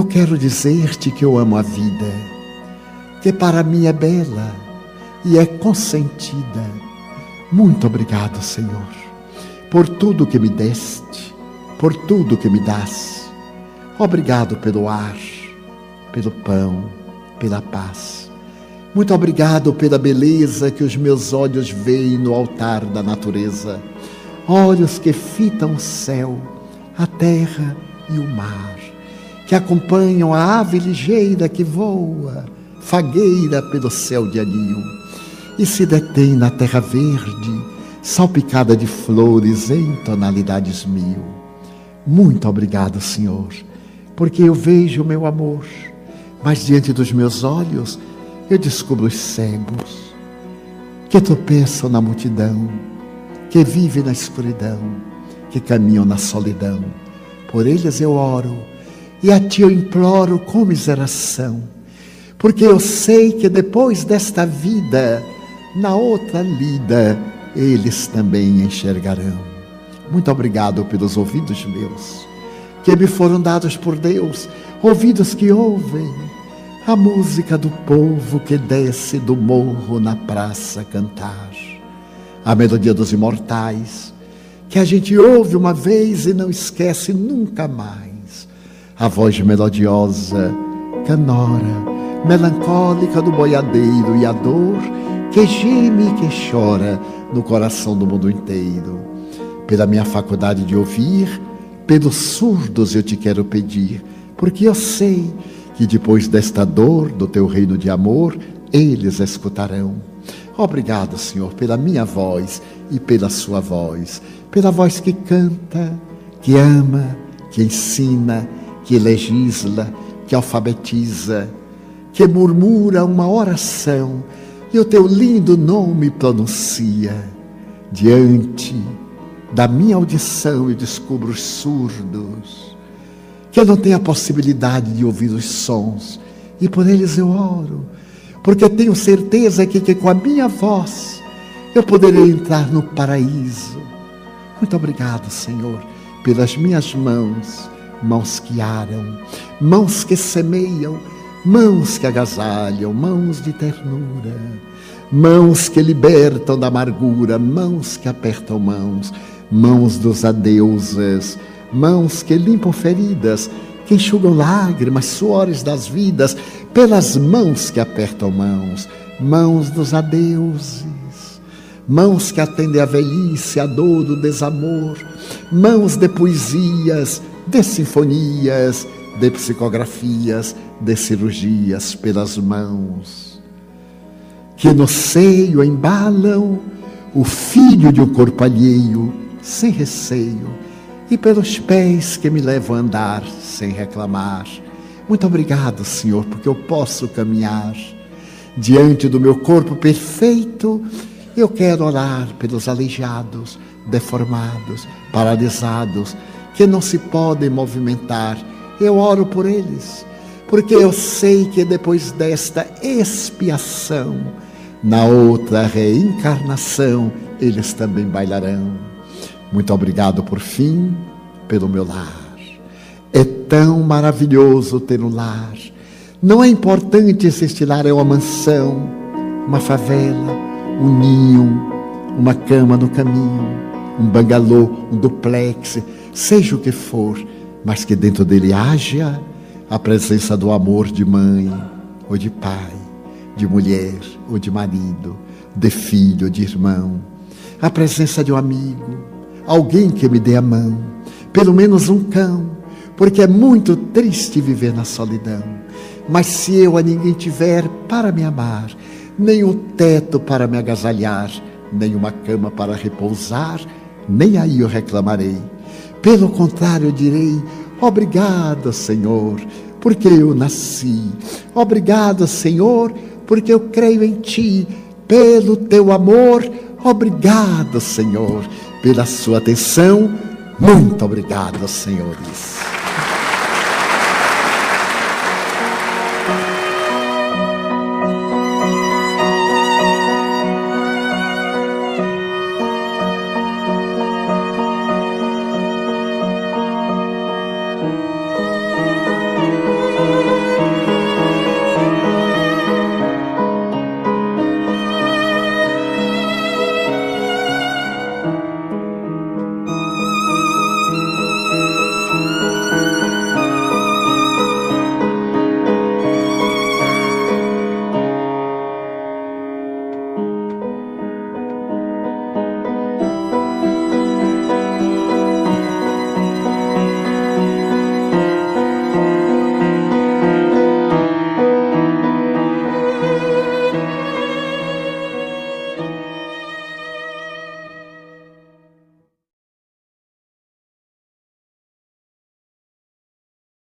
Eu quero dizer-te que eu amo a vida, que para mim é bela e é consentida. Muito obrigado, Senhor, por tudo que me deste, por tudo que me das. Obrigado pelo ar, pelo pão, pela paz. Muito obrigado pela beleza que os meus olhos veem no altar da natureza. Olhos que fitam o céu, a terra e o mar, que acompanham a ave ligeira que voa, fagueira pelo céu de anil, e se detém na terra verde, salpicada de flores em tonalidades mil. Muito obrigado, Senhor, porque eu vejo o meu amor, mas diante dos meus olhos eu descubro os cegos, que tropeçam na multidão, que vivem na escuridão, que caminham na solidão por eles eu oro e a ti eu imploro com miseração. porque eu sei que depois desta vida, na outra lida, eles também enxergarão. Muito obrigado pelos ouvidos meus, que me foram dados por Deus, ouvidos que ouvem a música do povo que desce do morro na praça cantar, a melodia dos imortais, que a gente ouve uma vez e não esquece nunca mais, a voz melodiosa, canora, melancólica do boiadeiro e a dor que geme e que chora no coração do mundo inteiro. Pela minha faculdade de ouvir, pelos surdos eu te quero pedir, porque eu sei que depois desta dor do teu reino de amor, eles escutarão. Obrigado, Senhor, pela minha voz e pela sua voz, pela voz que canta, que ama, que ensina, que legisla, que alfabetiza, que murmura uma oração e o teu lindo nome pronuncia. Diante da minha audição eu descubro os surdos, que eu não tenho a possibilidade de ouvir os sons, e por eles eu oro, porque tenho certeza que, que com a minha voz eu poderei entrar no paraíso. Muito obrigado, Senhor, pelas minhas mãos, mãos que aram, mãos que semeiam, mãos que agasalham, mãos de ternura, mãos que libertam da amargura, mãos que apertam mãos, mãos dos adeuses, mãos que limpam feridas, que enxugam lágrimas, suores das vidas, pelas mãos que apertam mãos, mãos dos adeuses, mãos que atendem a velhice, a dor, o desamor, mãos de poesias, de sinfonias, de psicografias, de cirurgias pelas mãos, que no seio embalam o filho de um corpo alheio, sem receio, e pelos pés que me levam a andar sem reclamar. Muito obrigado, Senhor, porque eu posso caminhar diante do meu corpo perfeito. Eu quero orar pelos aleijados, deformados, paralisados, que não se podem movimentar eu oro por eles, porque eu sei que depois desta expiação, na outra reencarnação, eles também bailarão. Muito obrigado por fim pelo meu lar. É tão maravilhoso ter um lar. Não é importante se este lar é uma mansão, uma favela, um ninho, uma cama no caminho, um bangalô, um duplex, seja o que for mas que dentro dele haja a presença do amor de mãe ou de pai, de mulher ou de marido, de filho ou de irmão, a presença de um amigo, alguém que me dê a mão, pelo menos um cão, porque é muito triste viver na solidão. Mas se eu a ninguém tiver para me amar, nem o teto para me agasalhar, nem uma cama para repousar, nem aí eu reclamarei pelo contrário, eu direi: obrigado, Senhor, porque eu nasci. Obrigado, Senhor, porque eu creio em Ti. Pelo Teu amor, obrigado, Senhor, pela Sua atenção. Muito obrigado, senhores.